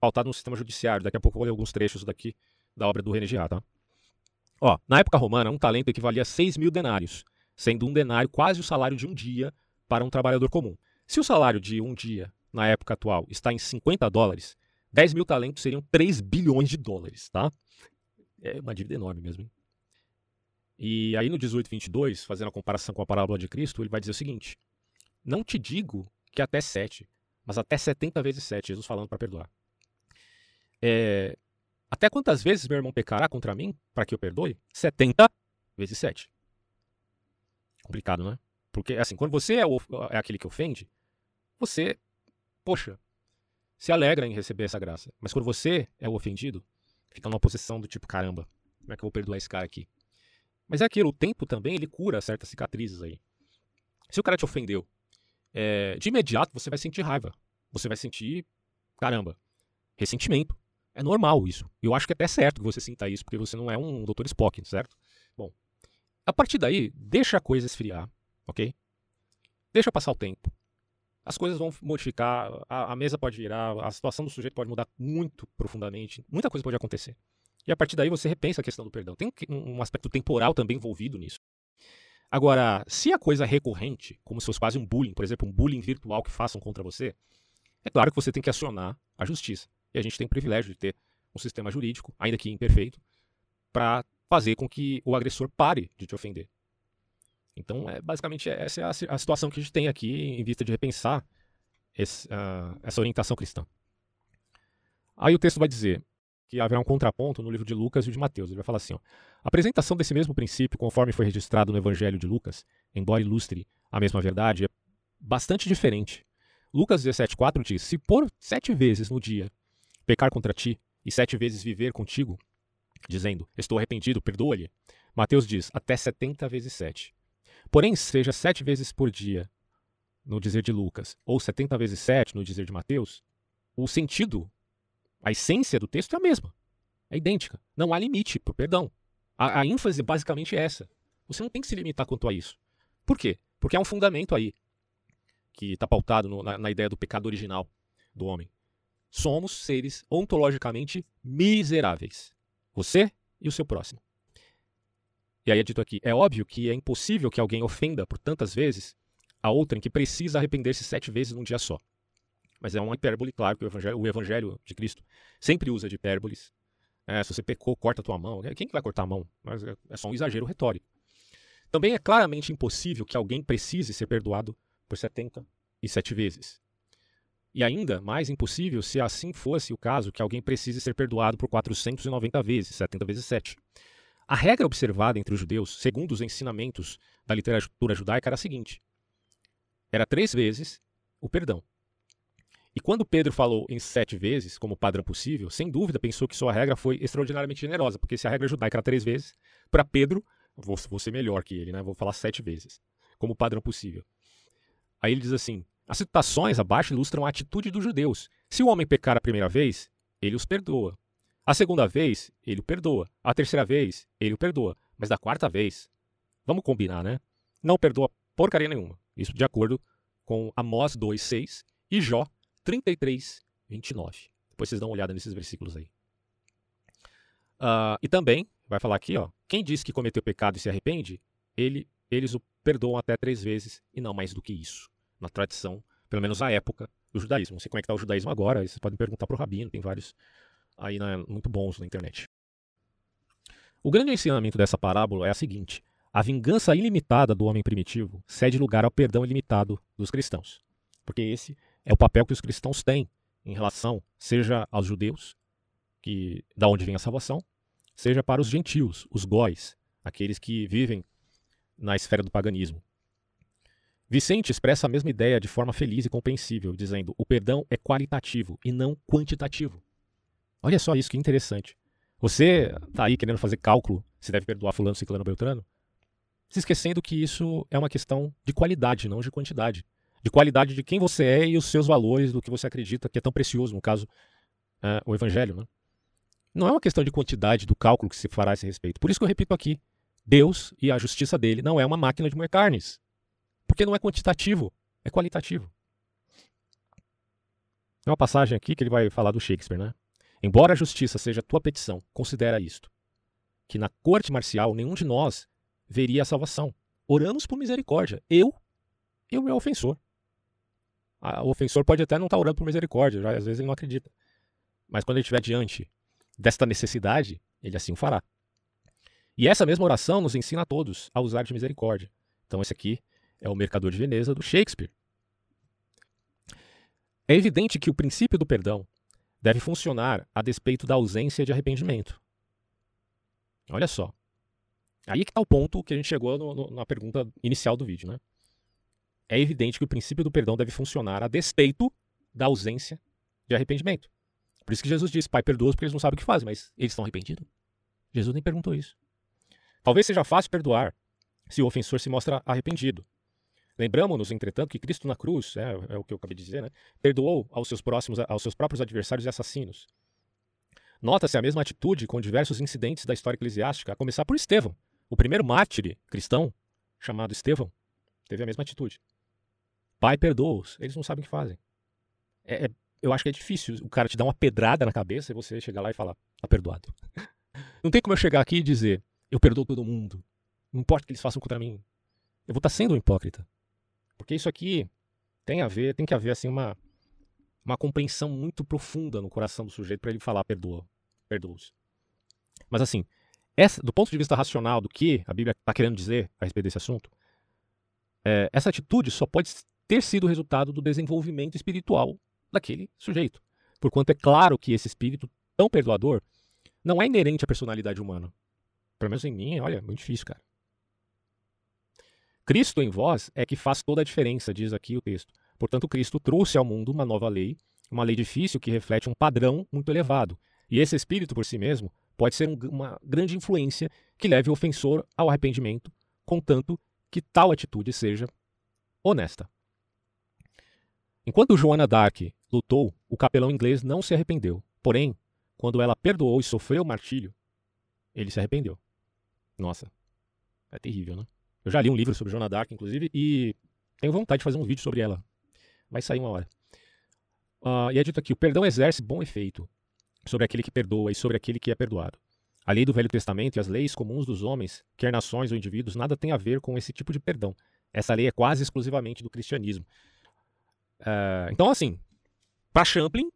pautado no sistema judiciário. Daqui a pouco eu vou ler alguns trechos daqui da obra do René Girard, tá? Ó, na época romana, um talento equivalia a 6 mil denários, sendo um denário quase o salário de um dia para um trabalhador comum. Se o salário de um dia, na época atual, está em 50 dólares, 10 mil talentos seriam 3 bilhões de dólares, tá? É uma dívida enorme mesmo. Hein? E aí no 18:22, fazendo a comparação com a parábola de Cristo, ele vai dizer o seguinte: Não te digo que até 7, mas até 70 vezes 7, Jesus falando para perdoar. É, até quantas vezes meu irmão pecará contra mim para que eu perdoe? 70 vezes 7. Complicado, né? Porque, assim, quando você é, o, é aquele que ofende, você, poxa, se alegra em receber essa graça. Mas quando você é o ofendido, fica numa posição do tipo, caramba, como é que eu vou perdoar esse cara aqui? Mas é aquilo, o tempo também, ele cura certas cicatrizes aí. Se o cara te ofendeu, é, de imediato você vai sentir raiva. Você vai sentir, caramba, ressentimento. É normal isso. Eu acho que é até certo que você sinta isso, porque você não é um Dr. Spock, certo? Bom, a partir daí, deixa a coisa esfriar, ok? Deixa passar o tempo. As coisas vão modificar, a, a mesa pode virar, a situação do sujeito pode mudar muito profundamente, muita coisa pode acontecer. E a partir daí você repensa a questão do perdão. Tem um aspecto temporal também envolvido nisso. Agora, se a coisa é recorrente, como se fosse quase um bullying, por exemplo, um bullying virtual que façam contra você, é claro que você tem que acionar a justiça. E a gente tem o privilégio de ter um sistema jurídico, ainda que imperfeito, para fazer com que o agressor pare de te ofender. Então, é, basicamente, essa é a, a, situação que a gente tem aqui em vista de repensar esse, uh, essa orientação cristã. Aí o texto vai dizer: que haverá um contraponto no livro de Lucas e de Mateus. Ele vai falar assim: ó, a apresentação desse mesmo princípio, conforme foi registrado no Evangelho de Lucas, embora ilustre a mesma verdade, é bastante diferente. Lucas 17,4 diz: Se por sete vezes no dia pecar contra ti e sete vezes viver contigo, dizendo: Estou arrependido, perdoa-lhe. Mateus diz: Até setenta vezes sete. Porém, seja sete vezes por dia, no dizer de Lucas, ou setenta vezes sete, no dizer de Mateus, o sentido a essência do texto é a mesma. É idêntica. Não há limite para o perdão. A, a ênfase basicamente é essa. Você não tem que se limitar quanto a isso. Por quê? Porque há um fundamento aí que está pautado no, na, na ideia do pecado original do homem. Somos seres ontologicamente miseráveis. Você e o seu próximo. E aí é dito aqui: é óbvio que é impossível que alguém ofenda por tantas vezes a outra em que precisa arrepender-se sete vezes num dia só. Mas é uma hipérbole, claro, que o evangelho, o evangelho de Cristo sempre usa de hipérboles. É, se você pecou, corta a tua mão. Quem que vai cortar a mão? Mas é, é só um exagero retórico. Também é claramente impossível que alguém precise ser perdoado por 77 vezes. E ainda mais impossível se assim fosse o caso que alguém precise ser perdoado por 490 vezes, 70 vezes 7. A regra observada entre os judeus, segundo os ensinamentos da literatura judaica, era a seguinte: era três vezes o perdão. E quando Pedro falou em sete vezes, como padrão possível, sem dúvida pensou que sua regra foi extraordinariamente generosa, porque se a regra judaica era três vezes, para Pedro, vou, vou ser melhor que ele, né? Vou falar sete vezes, como padrão possível. Aí ele diz assim: as citações abaixo ilustram a atitude dos judeus. Se o homem pecar a primeira vez, ele os perdoa. A segunda vez, ele o perdoa. A terceira vez, ele o perdoa. Mas da quarta vez, vamos combinar, né? Não perdoa porcaria nenhuma. Isso de acordo com Amós 2,6 e Jó 33, 29. Depois vocês dão uma olhada nesses versículos aí. Uh, e também, vai falar aqui, ó, quem diz que cometeu pecado e se arrepende, ele, eles o perdoam até três vezes e não mais do que isso. Na tradição, pelo menos na época do judaísmo. Não sei como é que está o judaísmo agora, vocês podem perguntar para o Rabino, tem vários aí né, muito bons na internet. O grande ensinamento dessa parábola é a seguinte: a vingança ilimitada do homem primitivo cede lugar ao perdão ilimitado dos cristãos. Porque esse é o papel que os cristãos têm em relação, seja aos judeus, que da onde vem a salvação, seja para os gentios, os góis, aqueles que vivem na esfera do paganismo. Vicente expressa a mesma ideia de forma feliz e compreensível, dizendo: o perdão é qualitativo e não quantitativo. Olha só isso que interessante. Você está aí querendo fazer cálculo se deve perdoar fulano, ciclano, beltrano, se esquecendo que isso é uma questão de qualidade, não de quantidade de qualidade de quem você é e os seus valores, do que você acredita que é tão precioso, no caso, é, o Evangelho. Né? Não é uma questão de quantidade do cálculo que se fará a esse respeito. Por isso que eu repito aqui: Deus e a justiça dele não é uma máquina de moer carnes. Porque não é quantitativo, é qualitativo. Tem uma passagem aqui que ele vai falar do Shakespeare, né? Embora a justiça seja tua petição, considera isto: que na corte marcial nenhum de nós veria a salvação, oramos por misericórdia. Eu e o meu ofensor. O ofensor pode até não estar tá orando por misericórdia, já, às vezes ele não acredita. Mas quando ele estiver diante desta necessidade, ele assim o fará. E essa mesma oração nos ensina a todos a usar de misericórdia. Então, esse aqui é o Mercador de Veneza do Shakespeare. É evidente que o princípio do perdão deve funcionar a despeito da ausência de arrependimento. Olha só. Aí que está o ponto que a gente chegou no, no, na pergunta inicial do vídeo. Né? É evidente que o princípio do perdão deve funcionar a despeito da ausência de arrependimento. Por isso que Jesus disse, Pai, perdoa-os porque eles não sabem o que fazem, mas eles estão arrependidos? Jesus nem perguntou isso. Talvez seja fácil perdoar se o ofensor se mostra arrependido. Lembramos-nos, entretanto, que Cristo na cruz, é, é, o que eu acabei de dizer, né, perdoou aos seus, próximos, aos seus próprios adversários e assassinos. Nota-se a mesma atitude com diversos incidentes da história eclesiástica, a começar por Estevão, o primeiro mártir cristão, chamado Estevão, teve a mesma atitude. Pai, perdoa-os, eles não sabem o que fazem. É, é, eu acho que é difícil o cara te dar uma pedrada na cabeça e você chegar lá e falar, tá perdoado. Não tem como eu chegar aqui e dizer, eu perdoo todo mundo, não importa o que eles façam contra mim. Eu vou estar sendo um hipócrita. Porque isso aqui tem a ver, tem que haver assim uma uma compreensão muito profunda no coração do sujeito para ele falar perdoa, perdoa-os. Mas assim, essa, do ponto de vista racional do que a Bíblia está querendo dizer a respeito desse assunto, é, essa atitude só pode ter sido resultado do desenvolvimento espiritual daquele sujeito. Porquanto é claro que esse espírito tão perdoador não é inerente à personalidade humana. Pelo menos em mim, olha, muito difícil, cara. Cristo em vós é que faz toda a diferença, diz aqui o texto. Portanto, Cristo trouxe ao mundo uma nova lei, uma lei difícil que reflete um padrão muito elevado. E esse espírito por si mesmo pode ser um, uma grande influência que leve o ofensor ao arrependimento, contanto que tal atitude seja honesta. Enquanto Joana Dark lutou, o capelão inglês não se arrependeu. Porém, quando ela perdoou e sofreu o martírio, ele se arrependeu. Nossa, é terrível, né? Eu já li um livro sobre Joana Dark, inclusive, e tenho vontade de fazer um vídeo sobre ela. Vai sair uma hora. Uh, e é dito aqui: o perdão exerce bom efeito sobre aquele que perdoa e sobre aquele que é perdoado. A lei do Velho Testamento e as leis comuns dos homens, quer nações ou indivíduos, nada tem a ver com esse tipo de perdão. Essa lei é quase exclusivamente do cristianismo. Uh, então, assim, para Champlin,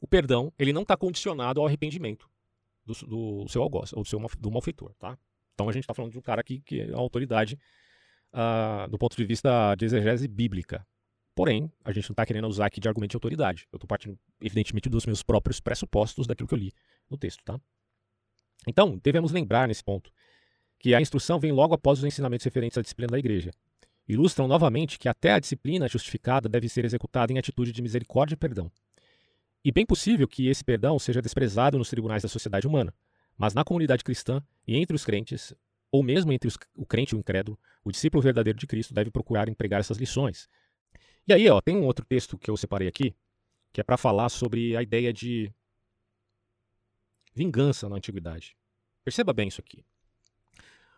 o perdão ele não está condicionado ao arrependimento do, do seu algoz, ou do seu do malfeitor, tá? Então a gente está falando de um cara aqui que é uma autoridade uh, do ponto de vista de exegese bíblica. Porém, a gente não está querendo usar aqui de argumento de autoridade. Eu estou partindo, evidentemente, dos meus próprios pressupostos daquilo que eu li no texto, tá? Então, devemos lembrar nesse ponto que a instrução vem logo após os ensinamentos referentes à disciplina da igreja. Ilustram novamente que até a disciplina justificada deve ser executada em atitude de misericórdia e perdão. E bem possível que esse perdão seja desprezado nos tribunais da sociedade humana, mas na comunidade cristã e entre os crentes, ou mesmo entre os, o crente e o incrédulo, o discípulo verdadeiro de Cristo deve procurar empregar essas lições. E aí, ó, tem um outro texto que eu separei aqui, que é para falar sobre a ideia de vingança na antiguidade. Perceba bem isso aqui.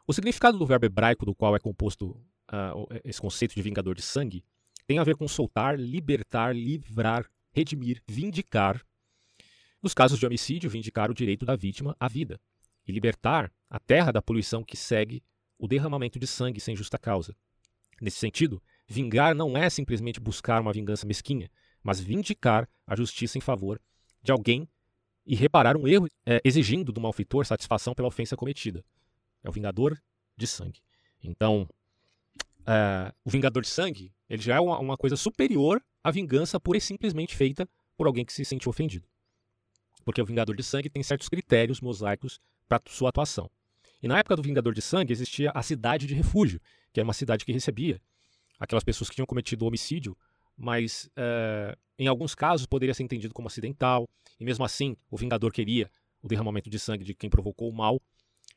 O significado do verbo hebraico do qual é composto uh, esse conceito de vingador de sangue tem a ver com soltar, libertar, livrar, redimir, vindicar nos casos de homicídio, vindicar o direito da vítima à vida e libertar a terra da poluição que segue o derramamento de sangue sem justa causa. Nesse sentido, vingar não é simplesmente buscar uma vingança mesquinha, mas vindicar a justiça em favor de alguém e reparar um erro, é, exigindo do malfeitor satisfação pela ofensa cometida. É o vingador de sangue. Então, é, o vingador de sangue ele já é uma, uma coisa superior à vingança pura e simplesmente feita por alguém que se sentiu ofendido porque o Vingador de Sangue tem certos critérios mosaicos para sua atuação. E na época do Vingador de Sangue existia a cidade de refúgio, que era uma cidade que recebia aquelas pessoas que tinham cometido homicídio, mas é, em alguns casos poderia ser entendido como acidental, e mesmo assim o Vingador queria o derramamento de sangue de quem provocou o mal,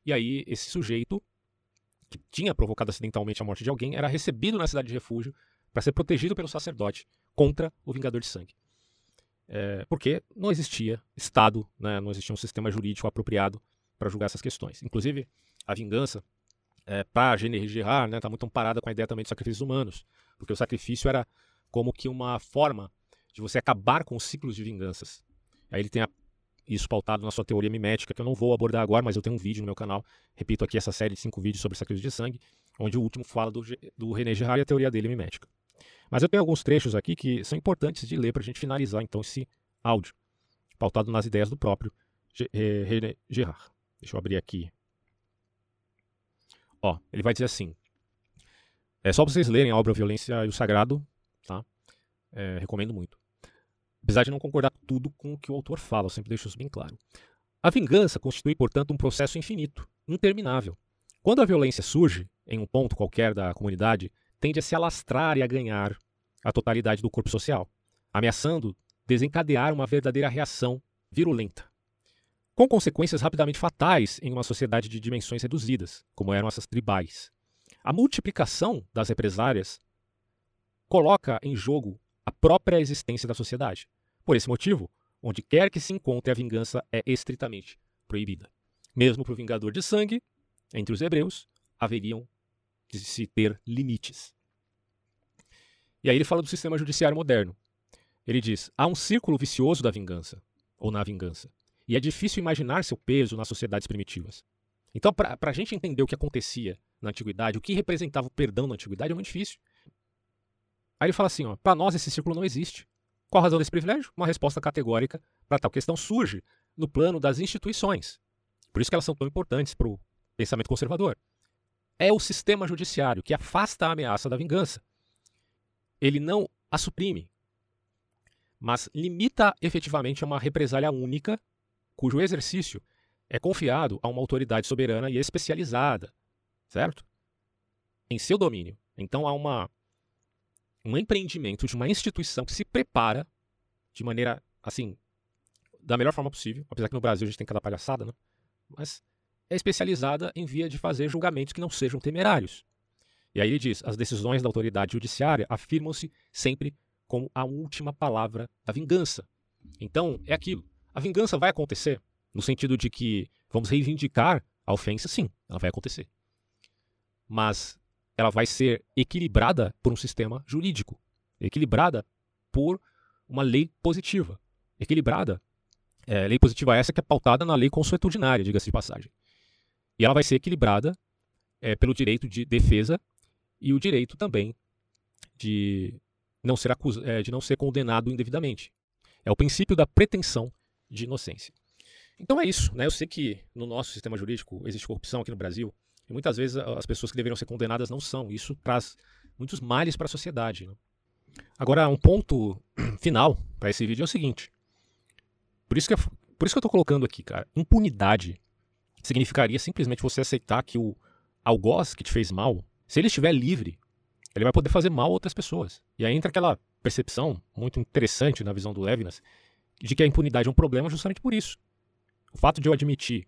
e aí esse sujeito que tinha provocado acidentalmente a morte de alguém era recebido na cidade de refúgio para ser protegido pelo sacerdote contra o Vingador de Sangue. É, porque não existia Estado, né, não existia um sistema jurídico apropriado para julgar essas questões. Inclusive, a vingança, é, para Gênero Girard, está né, tá muito amparada com a ideia também de sacrifícios humanos, porque o sacrifício era como que uma forma de você acabar com os ciclos de vinganças. Aí ele tem a, isso pautado na sua teoria mimética, que eu não vou abordar agora, mas eu tenho um vídeo no meu canal, repito aqui essa série de cinco vídeos sobre sacrifício de sangue, onde o último fala do, do René Girard e a teoria dele mimética. Mas eu tenho alguns trechos aqui que são importantes de ler para a gente finalizar então esse áudio, pautado nas ideias do próprio René Girard. Deixa eu abrir aqui. Ó, ele vai dizer assim: é só vocês lerem a obra Violência e o Sagrado, tá? É, recomendo muito. Apesar de não concordar tudo com o que o autor fala, eu sempre deixo isso bem claro. A vingança constitui, portanto, um processo infinito, interminável. Quando a violência surge em um ponto qualquer da comunidade, tende a se alastrar e a ganhar a totalidade do corpo social, ameaçando desencadear uma verdadeira reação virulenta, com consequências rapidamente fatais em uma sociedade de dimensões reduzidas, como eram essas tribais. A multiplicação das represárias coloca em jogo a própria existência da sociedade. Por esse motivo, onde quer que se encontre a vingança é estritamente proibida. Mesmo para o vingador de sangue, entre os hebreus, haveriam de se ter limites. E aí ele fala do sistema judiciário moderno. Ele diz: há um círculo vicioso da vingança, ou na vingança, e é difícil imaginar seu peso nas sociedades primitivas. Então, para a gente entender o que acontecia na antiguidade, o que representava o perdão na antiguidade, é muito difícil. Aí ele fala assim: para nós esse círculo não existe. Qual a razão desse privilégio? Uma resposta categórica para tal questão surge no plano das instituições. Por isso que elas são tão importantes para o pensamento conservador. É o sistema judiciário que afasta a ameaça da vingança. Ele não a suprime, mas limita efetivamente a uma represália única, cujo exercício é confiado a uma autoridade soberana e especializada, certo? Em seu domínio. Então há uma, um empreendimento de uma instituição que se prepara de maneira, assim, da melhor forma possível, apesar que no Brasil a gente tem cada palhaçada, né? Mas é especializada em via de fazer julgamentos que não sejam temerários. E aí ele diz: as decisões da autoridade judiciária afirmam-se sempre como a última palavra da vingança. Então, é aquilo. A vingança vai acontecer, no sentido de que vamos reivindicar a ofensa, sim, ela vai acontecer. Mas ela vai ser equilibrada por um sistema jurídico, equilibrada por uma lei positiva, equilibrada. É, lei positiva essa que é pautada na lei consuetudinária, diga-se de passagem. E ela vai ser equilibrada é, pelo direito de defesa e o direito também de não ser, acus... É, de não ser condenado indevidamente. É o princípio da pretensão de inocência. Então é isso. Né? Eu sei que no nosso sistema jurídico existe corrupção aqui no Brasil, e muitas vezes as pessoas que deveriam ser condenadas não são. Isso traz muitos males para a sociedade. Né? Agora, um ponto final para esse vídeo é o seguinte. Por isso que, por isso que eu estou colocando aqui, cara. Impunidade significaria simplesmente você aceitar que o algoz que te fez mal, se ele estiver livre, ele vai poder fazer mal a outras pessoas. E aí entra aquela percepção muito interessante na visão do Levinas de que a impunidade é um problema justamente por isso. O fato de eu admitir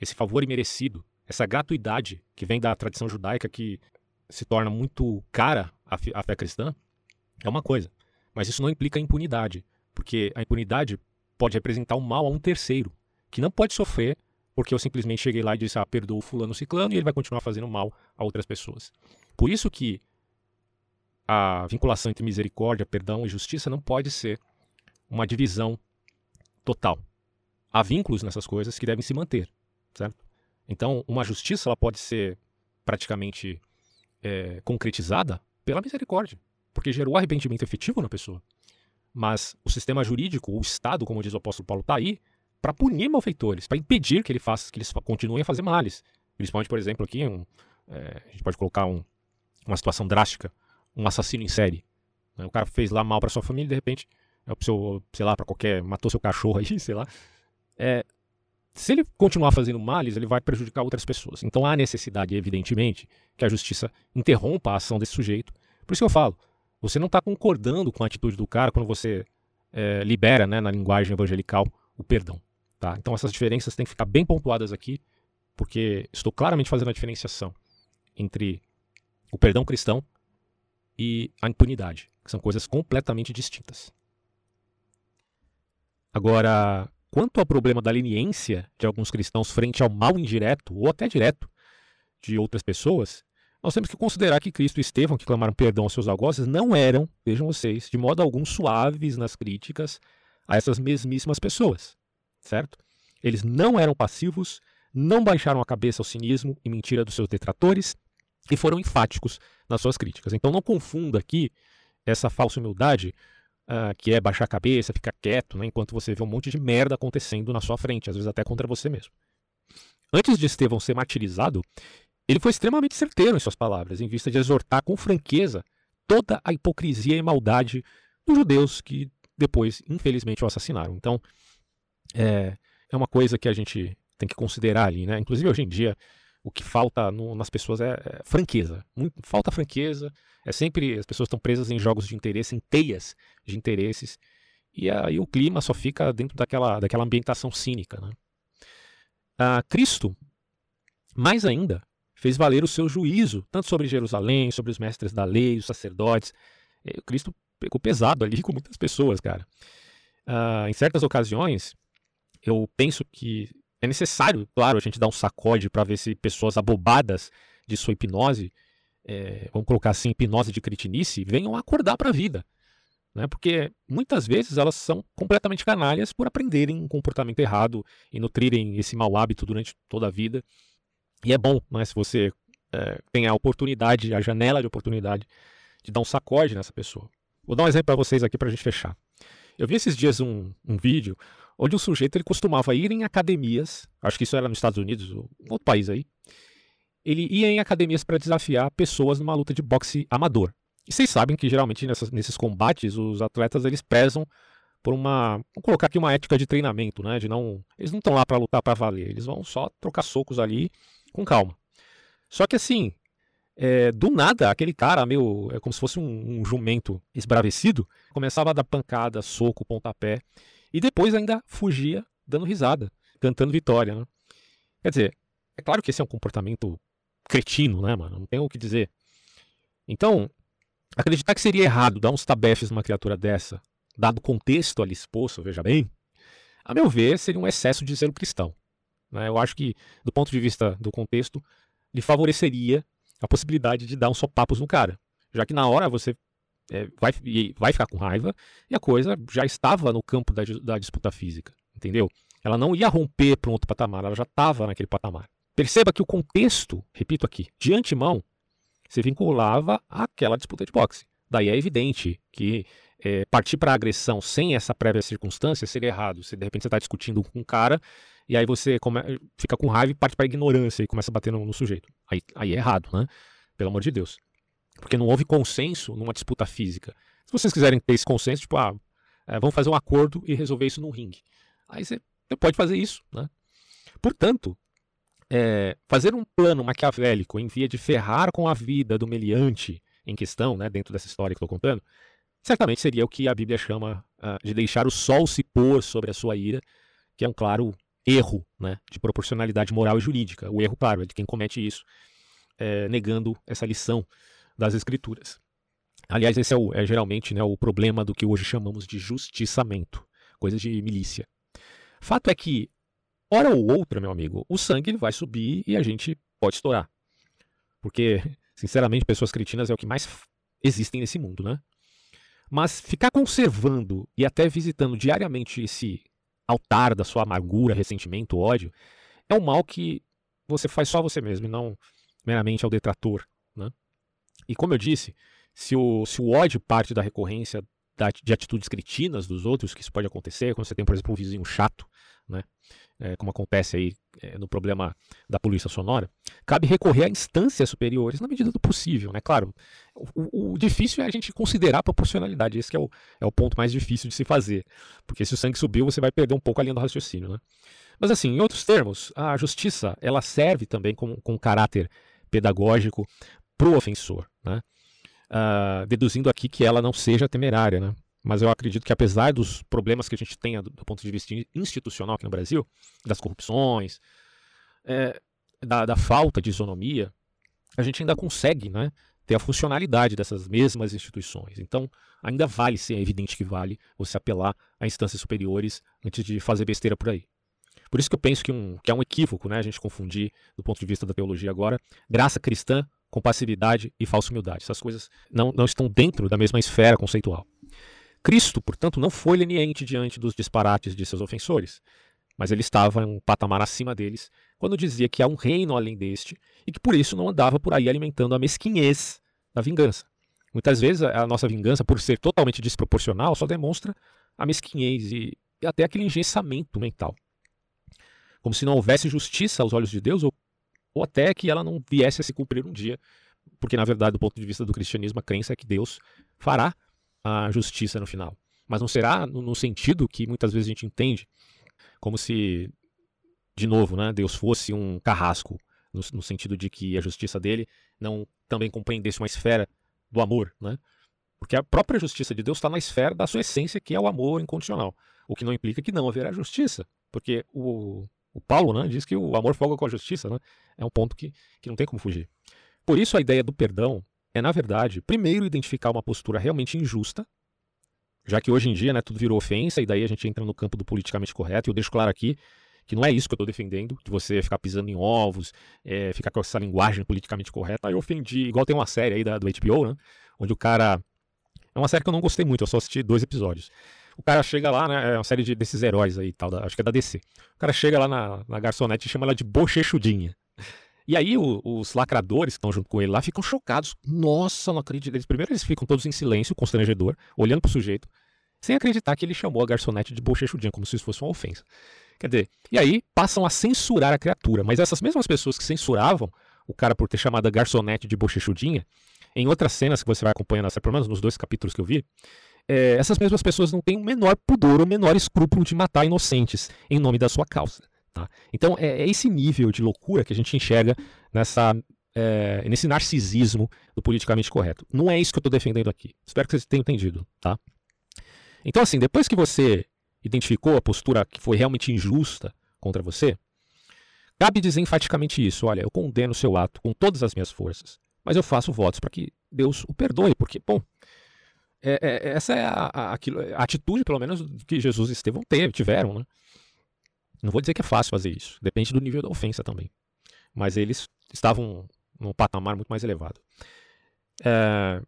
esse favor imerecido, essa gratuidade que vem da tradição judaica que se torna muito cara à fé cristã, é uma coisa. Mas isso não implica impunidade, porque a impunidade pode representar o um mal a um terceiro, que não pode sofrer porque eu simplesmente cheguei lá e disse, ah, perdoa o fulano ciclano e ele vai continuar fazendo mal a outras pessoas. Por isso que a vinculação entre misericórdia, perdão e justiça não pode ser uma divisão total. Há vínculos nessas coisas que devem se manter, certo? Então, uma justiça ela pode ser praticamente é, concretizada pela misericórdia, porque gerou arrependimento efetivo na pessoa. Mas o sistema jurídico, o Estado, como diz o apóstolo Paulo, está aí para punir malfeitores, para impedir que, ele faça, que eles continuem a fazer males. Principalmente, por exemplo, aqui, um, é, a gente pode colocar um, uma situação drástica, um assassino em série. Né? O cara fez lá mal para sua família, de repente, é seu, sei lá, para qualquer, matou seu cachorro aí, sei lá. É, se ele continuar fazendo males, ele vai prejudicar outras pessoas. Então há necessidade, evidentemente, que a justiça interrompa a ação desse sujeito. Por isso que eu falo, você não está concordando com a atitude do cara quando você é, libera, né, na linguagem evangelical, o perdão. Tá? Então essas diferenças têm que ficar bem pontuadas aqui, porque estou claramente fazendo a diferenciação entre o perdão cristão e a impunidade, que são coisas completamente distintas. Agora, quanto ao problema da leniência de alguns cristãos frente ao mal indireto ou até direto de outras pessoas, nós temos que considerar que Cristo e Estevão, que clamaram perdão aos seus algozes, não eram, vejam vocês, de modo algum suaves nas críticas a essas mesmíssimas pessoas certo? Eles não eram passivos, não baixaram a cabeça ao cinismo e mentira dos seus detratores e foram enfáticos nas suas críticas. Então não confunda aqui essa falsa humildade, uh, que é baixar a cabeça, ficar quieto, né, enquanto você vê um monte de merda acontecendo na sua frente, às vezes até contra você mesmo. Antes de Estevão ser martirizado, ele foi extremamente certeiro em suas palavras, em vista de exortar com franqueza toda a hipocrisia e maldade dos judeus que depois, infelizmente, o assassinaram. Então, é, é uma coisa que a gente tem que considerar ali, né? Inclusive, hoje em dia, o que falta no, nas pessoas é, é franqueza. Muito, falta franqueza. É sempre as pessoas estão presas em jogos de interesse, em teias de interesses. E aí o clima só fica dentro daquela, daquela ambientação cínica. Né? Ah, Cristo, mais ainda, fez valer o seu juízo, tanto sobre Jerusalém, sobre os mestres da lei, os sacerdotes. E, Cristo pegou pesado ali com muitas pessoas, cara. Ah, em certas ocasiões, eu penso que é necessário, claro, a gente dar um sacode para ver se pessoas abobadas de sua hipnose, é, vamos colocar assim, hipnose de cretinice, venham acordar para a vida. Né? Porque muitas vezes elas são completamente canalhas por aprenderem um comportamento errado e nutrirem esse mau hábito durante toda a vida. E é bom né, se você é, tem a oportunidade, a janela de oportunidade de dar um sacode nessa pessoa. Vou dar um exemplo para vocês aqui para a gente fechar. Eu vi esses dias um, um vídeo onde o sujeito ele costumava ir em academias, acho que isso era nos Estados Unidos, ou outro país aí. Ele ia em academias para desafiar pessoas numa luta de boxe amador. E vocês sabem que geralmente nessas, nesses combates os atletas eles prezam por uma, vamos colocar aqui uma ética de treinamento, né? De não, eles não estão lá para lutar para valer, eles vão só trocar socos ali com calma. Só que assim, é, do nada, aquele cara, meio, é como se fosse um, um jumento esbravecido, começava a dar pancada, soco, pontapé. E depois ainda fugia dando risada, cantando vitória. Né? Quer dizer, é claro que esse é um comportamento cretino, né, mano? Não tem o que dizer. Então, acreditar que seria errado dar uns tabefes numa criatura dessa, dado o contexto ali exposto, veja bem, a meu ver, seria um excesso de zelo cristão. Né? Eu acho que, do ponto de vista do contexto, lhe favoreceria a possibilidade de dar uns sopapos no cara. Já que na hora você é, vai, vai ficar com raiva e a coisa já estava no campo da, da disputa física, entendeu? Ela não ia romper para um outro patamar, ela já estava naquele patamar. Perceba que o contexto, repito aqui, de antemão, se vinculava àquela disputa de boxe. Daí é evidente que é, partir para agressão sem essa prévia circunstância seria errado. Se de repente você está discutindo com um cara e aí você come, fica com raiva e parte para ignorância e começa a bater no, no sujeito. Aí, aí é errado, né? Pelo amor de Deus. Porque não houve consenso numa disputa física. Se vocês quiserem ter esse consenso, tipo, ah, é, vamos fazer um acordo e resolver isso no ringue. Aí você, pode fazer isso, né? Portanto, é, fazer um plano maquiavélico em via de ferrar com a vida do meliante em questão, né, dentro dessa história que estou contando, certamente seria o que a Bíblia chama uh, de deixar o sol se pôr sobre a sua ira, que é um claro erro né, de proporcionalidade moral e jurídica. O erro, claro, é de quem comete isso, é, negando essa lição das Escrituras. Aliás, esse é, o, é geralmente né, o problema do que hoje chamamos de justiçamento, coisa de milícia. Fato é que, hora ou outra, meu amigo, o sangue vai subir e a gente pode estourar. Porque, sinceramente, pessoas cretinas é o que mais existem nesse mundo, né? Mas ficar conservando e até visitando diariamente esse altar da sua amargura, ressentimento, ódio, é um mal que você faz só você mesmo e não meramente ao detrator. Né? E como eu disse, se o, se o ódio parte da recorrência da, de atitudes cretinas dos outros, que isso pode acontecer, quando você tem, por exemplo, um vizinho chato, né? É, como acontece aí é, no problema da poluição sonora, cabe recorrer a instâncias superiores na medida do possível, né? Claro, o, o, difícil é a gente considerar a proporcionalidade, esse é o, é o ponto mais difícil de se fazer, porque se o sangue subiu, você vai perder um pouco a linha do raciocínio, né? Mas assim, em outros termos, a justiça, ela serve também com, com caráter pedagógico para o ofensor, né? Uh, deduzindo aqui que ela não seja temerária, né? Mas eu acredito que apesar dos problemas que a gente tem do, do ponto de vista institucional aqui no Brasil, das corrupções, é, da, da, falta de isonomia, a gente ainda consegue né, ter a funcionalidade dessas mesmas instituições. Então, ainda vale ser é evidente que vale você apelar a instâncias superiores antes de fazer besteira por aí. Por isso que eu penso que, um, que é um equívoco né, a gente confundir, do ponto de vista da teologia agora, graça cristã com passividade e falsa humildade. Essas coisas não, não estão dentro da mesma esfera conceitual. Cristo, portanto, não foi leniente diante dos disparates de seus ofensores. mas ele estava em um patamar acima deles quando dizia que há um reino além deste e que por isso não andava por aí alimentando a mesquinhez da vingança. Muitas vezes a nossa vingança, por ser totalmente desproporcional, só demonstra a mesquinhez e, e até aquele engessamento mental. Como se não houvesse justiça aos olhos de Deus, ou, ou até que ela não viesse a se cumprir um dia, porque na verdade, do ponto de vista do cristianismo, a crença é que Deus fará a justiça no final. Mas não será no, sentido que muitas vezes a gente entende, como se, de novo, né, Deus fosse um carrasco, no, no sentido de que a justiça dele não também compreendesse uma esfera do amor, né? Porque a própria justiça de Deus está na esfera da sua essência, que é o amor incondicional. O que não implica que não haverá justiça. Porque o, o Paulo né, diz que o amor folga com a justiça. Né? É um ponto que, que não tem como fugir. Por isso, a ideia do perdão é, na verdade, primeiro identificar uma postura realmente injusta, já que hoje em dia né, tudo virou ofensa, e daí a gente entra no campo do politicamente correto. E eu deixo claro aqui que não é isso que eu estou defendendo, de você ficar pisando em ovos, é, ficar com essa linguagem politicamente correta. Eu ofendi, igual tem uma série aí da, do HBO, né? Onde o cara. É uma série que eu não gostei muito, eu só assisti dois episódios. O cara chega lá, né? É uma série de, desses heróis aí tal, da, acho que é da DC. O cara chega lá na, na garçonete e chama ela de bochechudinha. E aí o, os lacradores que estão junto com ele lá ficam chocados. Nossa, não acredito. Eles, primeiro eles ficam todos em silêncio, constrangedor, olhando pro sujeito, sem acreditar que ele chamou a garçonete de bochechudinha, como se isso fosse uma ofensa. Quer dizer, e aí passam a censurar a criatura. Mas essas mesmas pessoas que censuravam o cara por ter chamado a garçonete de bochechudinha, em outras cenas que você vai acompanhando, pelo menos nos dois capítulos que eu vi, é, essas mesmas pessoas não têm o menor pudor o menor escrúpulo de matar inocentes em nome da sua causa. Tá? Então é, é, esse nível de loucura que a gente enxerga nessa, é, nesse narcisismo do politicamente correto. Não é isso que eu estou defendendo aqui. Espero que vocês tenham entendido. Tá? Então, assim, depois que você identificou a postura que foi realmente injusta contra você, cabe dizer enfaticamente isso: olha, eu condeno o seu ato com todas as minhas forças, mas eu faço votos para que Deus o perdoe, porque, bom, é, é, essa é a, a, a, atitude, pelo menos, que Jesus e Estevão teve, tiveram, né? Não vou dizer que é fácil fazer isso, depende do nível da ofensa também. Mas eles estavam num patamar muito mais elevado. É,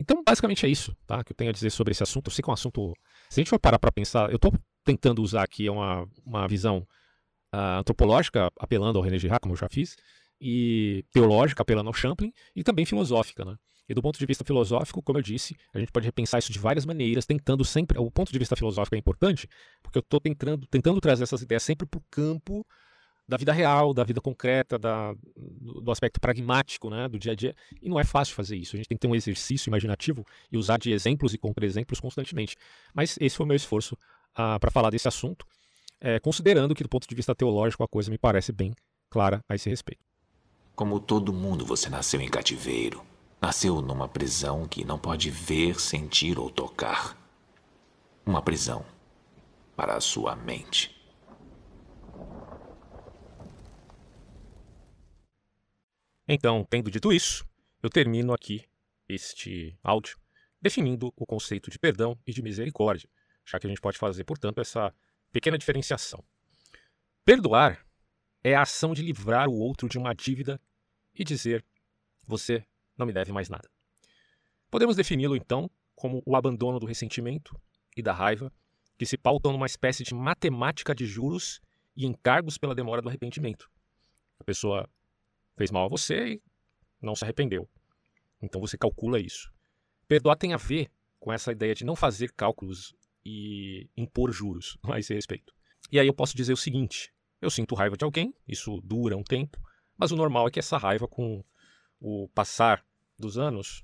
então, basicamente é isso tá, que eu tenho a dizer sobre esse assunto. Eu sei que é um assunto. Se a gente for parar para pensar, eu estou tentando usar aqui uma, uma visão uh, antropológica, apelando ao René Girard, como eu já fiz, e teológica, apelando ao Champlin, e também filosófica. Né? E do ponto de vista filosófico, como eu disse, a gente pode repensar isso de várias maneiras, tentando sempre. O ponto de vista filosófico é importante, porque eu estou tentando, tentando trazer essas ideias sempre para o campo da vida real, da vida concreta, da, do aspecto pragmático, né, do dia a dia. E não é fácil fazer isso. A gente tem que ter um exercício imaginativo e usar de exemplos e contra-exemplos constantemente. Mas esse foi o meu esforço ah, para falar desse assunto, é, considerando que, do ponto de vista teológico, a coisa me parece bem clara a esse respeito. Como todo mundo, você nasceu em cativeiro. Nasceu numa prisão que não pode ver, sentir ou tocar. Uma prisão para a sua mente. Então, tendo dito isso, eu termino aqui este áudio definindo o conceito de perdão e de misericórdia, já que a gente pode fazer, portanto, essa pequena diferenciação. Perdoar é a ação de livrar o outro de uma dívida e dizer: você não me deve mais nada. Podemos defini-lo, então, como o abandono do ressentimento e da raiva, que se pautam numa espécie de matemática de juros e encargos pela demora do arrependimento. A pessoa fez mal a você e não se arrependeu. Então você calcula isso. Perdoar tem a ver com essa ideia de não fazer cálculos e impor juros a esse respeito. E aí eu posso dizer o seguinte: eu sinto raiva de alguém, isso dura um tempo, mas o normal é que essa raiva, com o passar dos anos,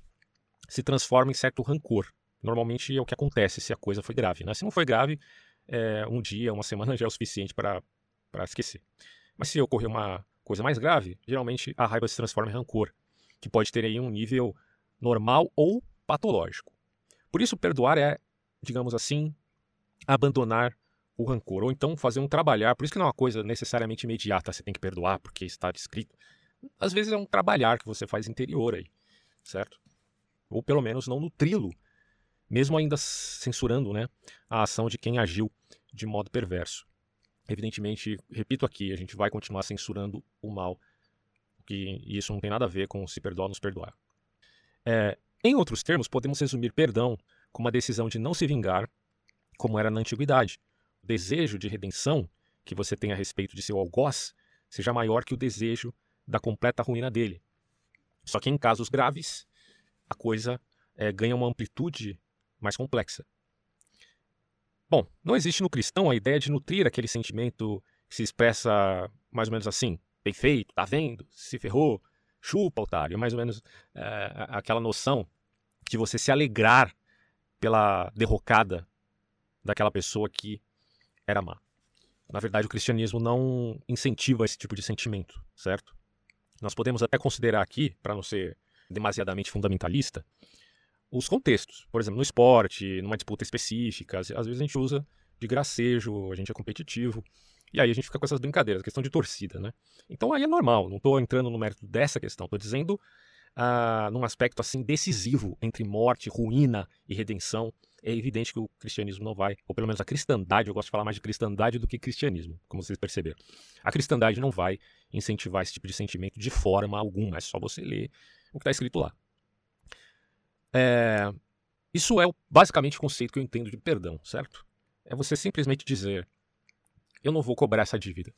se transforma em certo rancor. Normalmente é o que acontece se a coisa foi grave. Né? Se não foi grave, é, um dia, uma semana já é o suficiente para esquecer. Mas se ocorrer uma coisa mais grave, geralmente a raiva se transforma em rancor, que pode ter aí um nível normal ou patológico. Por isso, perdoar é, digamos assim, abandonar o rancor, ou então fazer um trabalhar. Por isso que não é uma coisa necessariamente imediata, você tem que perdoar porque está descrito. Às vezes é um trabalhar que você faz interior aí, certo? Ou pelo menos não nutri-lo, mesmo ainda censurando né, a ação de quem agiu de modo perverso. Evidentemente, repito aqui, a gente vai continuar censurando o mal, que isso não tem nada a ver com se perdoar ou nos perdoar. É, em outros termos, podemos resumir perdão como a decisão de não se vingar, como era na antiguidade. O desejo de redenção que você tem a respeito de seu algoz seja maior que o desejo da completa ruína dele. Só que em casos graves, a coisa é, ganha uma amplitude mais complexa. Bom, não existe no cristão a ideia de nutrir aquele sentimento que se expressa mais ou menos assim: bem feito, tá vendo, se ferrou, chupa, otário. Mais ou menos é, aquela noção de você se alegrar pela derrocada daquela pessoa que era má. Na verdade, o cristianismo não incentiva esse tipo de sentimento, certo? Nós podemos até considerar aqui, para não ser demasiadamente fundamentalista, os contextos. Por exemplo, no esporte, numa disputa específica, às vezes a gente usa de gracejo, a gente é competitivo, e aí a gente fica com essas brincadeiras, questão de torcida, né? Então aí é normal, não estou entrando no mérito dessa questão, estou dizendo ah, num aspecto assim decisivo entre morte, ruína e redenção, é evidente que o cristianismo não vai, ou pelo menos a cristandade, eu gosto de falar mais de cristandade do que cristianismo, como vocês perceberam. A cristandade não vai incentivar esse tipo de sentimento de forma alguma, é só você ler o que está escrito lá. É, isso é basicamente o conceito que eu entendo de perdão, certo? É você simplesmente dizer: eu não vou cobrar essa dívida.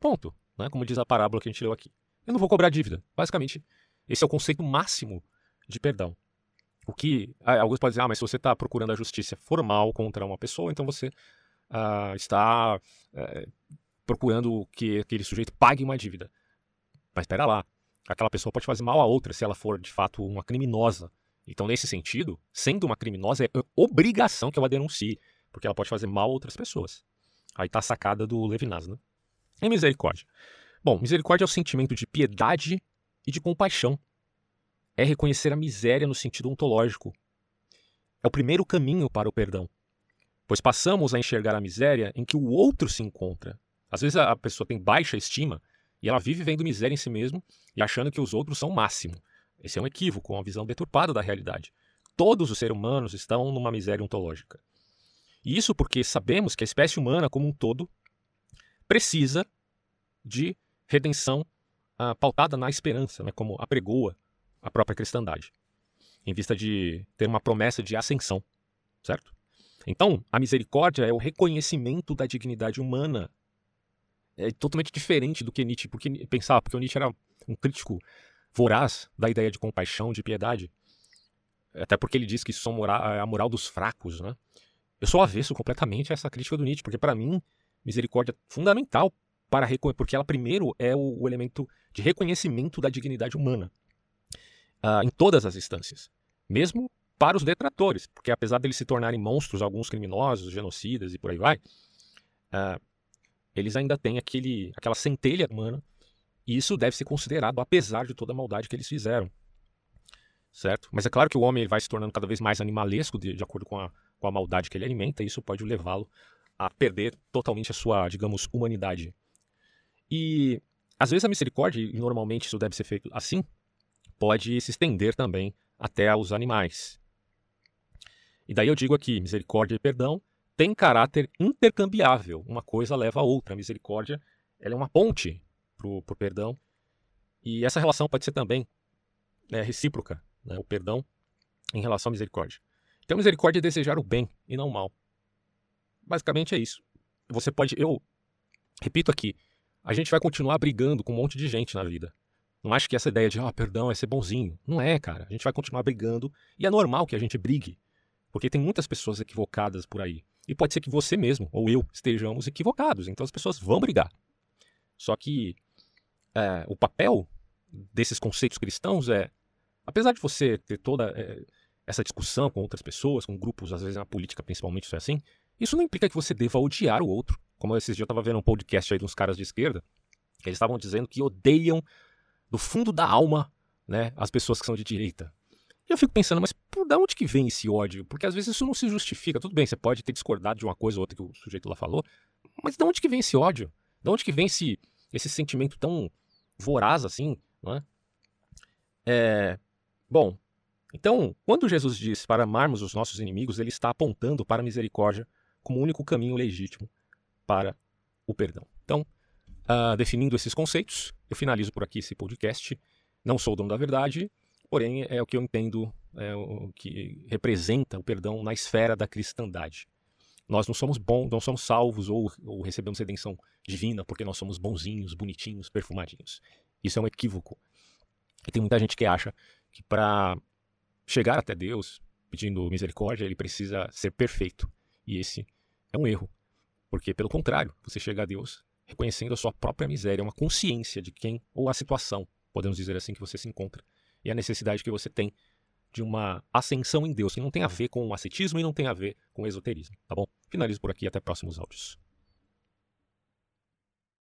Ponto. Né? Como diz a parábola que a gente leu aqui. Eu não vou cobrar dívida. Basicamente, esse é o conceito máximo de perdão. O que ah, alguns podem dizer, ah, mas se você está procurando a justiça formal contra uma pessoa, então você ah, está eh, procurando que aquele sujeito pague uma dívida. Mas espera lá, aquela pessoa pode fazer mal a outra se ela for de fato uma criminosa. Então, nesse sentido, sendo uma criminosa, é obrigação que ela denuncie, porque ela pode fazer mal a outras pessoas. Aí está a sacada do Levinas, né? E misericórdia? Bom, misericórdia é o sentimento de piedade e de compaixão. É reconhecer a miséria no sentido ontológico. É o primeiro caminho para o perdão, pois passamos a enxergar a miséria em que o outro se encontra. Às vezes a pessoa tem baixa estima e ela vive vendo miséria em si mesmo e achando que os outros são o máximo. Esse é um equívoco, uma visão deturpada da realidade. Todos os seres humanos estão numa miséria ontológica. E isso porque sabemos que a espécie humana como um todo precisa de redenção uh, pautada na esperança, né, como apregoa a própria cristandade, em vista de ter uma promessa de ascensão, certo? Então, a misericórdia é o reconhecimento da dignidade humana. É totalmente diferente do que Nietzsche, porque pensava, porque o Nietzsche era um crítico voraz da ideia de compaixão, de piedade. Até porque ele diz que isso é a moral dos fracos, né? Eu sou avesso completamente a essa crítica do Nietzsche, porque para mim, misericórdia é fundamental para porque ela primeiro é o, o elemento de reconhecimento da dignidade humana uh, em todas as instâncias, mesmo para os detratores, porque apesar deles se tornarem monstros, alguns criminosos, genocidas e por aí vai, uh, eles ainda têm aquele, aquela centelha humana e isso deve ser considerado apesar de toda a maldade que eles fizeram, certo? Mas é claro que o homem vai se tornando cada vez mais animalesco de, de acordo com a, com a maldade que ele alimenta e isso pode levá-lo a perder totalmente a sua, digamos, humanidade. E às vezes a misericórdia, e normalmente isso deve ser feito assim, pode se estender também até aos animais. E daí eu digo aqui, misericórdia e perdão têm caráter intercambiável. Uma coisa leva a outra. A misericórdia ela é uma ponte para o perdão. E essa relação pode ser também né, recíproca, né, o perdão em relação à misericórdia. Então, misericórdia é desejar o bem e não o mal. Basicamente é isso. Você pode, eu repito aqui, a gente vai continuar brigando com um monte de gente na vida. Não acho que essa ideia de, ah, perdão, é ser bonzinho. Não é, cara. A gente vai continuar brigando e é normal que a gente brigue. Porque tem muitas pessoas equivocadas por aí. E pode ser que você mesmo, ou eu, estejamos equivocados. Então as pessoas vão brigar. Só que é, o papel desses conceitos cristãos é, apesar de você ter toda é, essa discussão com outras pessoas, com grupos, às vezes na política principalmente isso é assim, isso não implica que você deva odiar o outro. Como esses dias eu estava vendo um podcast aí uns caras de esquerda, que eles estavam dizendo que odeiam do fundo da alma né, as pessoas que são de direita. E eu fico pensando, mas por da onde que vem esse ódio? Porque às vezes isso não se justifica. Tudo bem, você pode ter discordado de uma coisa ou outra que o sujeito lá falou, mas de onde que vem esse ódio? De onde que vem esse, esse sentimento tão voraz assim, não é? é? Bom, então, quando Jesus diz para amarmos os nossos inimigos, ele está apontando para a misericórdia como o único caminho legítimo para o perdão. Então, uh, definindo esses conceitos, eu finalizo por aqui esse podcast. Não sou o dono da verdade, porém é o que eu entendo, é o que representa o perdão na esfera da cristandade. Nós não somos bons, não somos salvos ou, ou recebemos redenção divina porque nós somos bonzinhos, bonitinhos, perfumadinhos. Isso é um equívoco. E tem muita gente que acha que para chegar até Deus pedindo misericórdia, ele precisa ser perfeito. E esse é um erro. Porque, pelo contrário, você chega a Deus reconhecendo a sua própria miséria, uma consciência de quem ou a situação, podemos dizer assim, que você se encontra. E a necessidade que você tem de uma ascensão em Deus, que não tem a ver com o ascetismo e não tem a ver com o esoterismo, tá bom? Finalizo por aqui, até próximos áudios.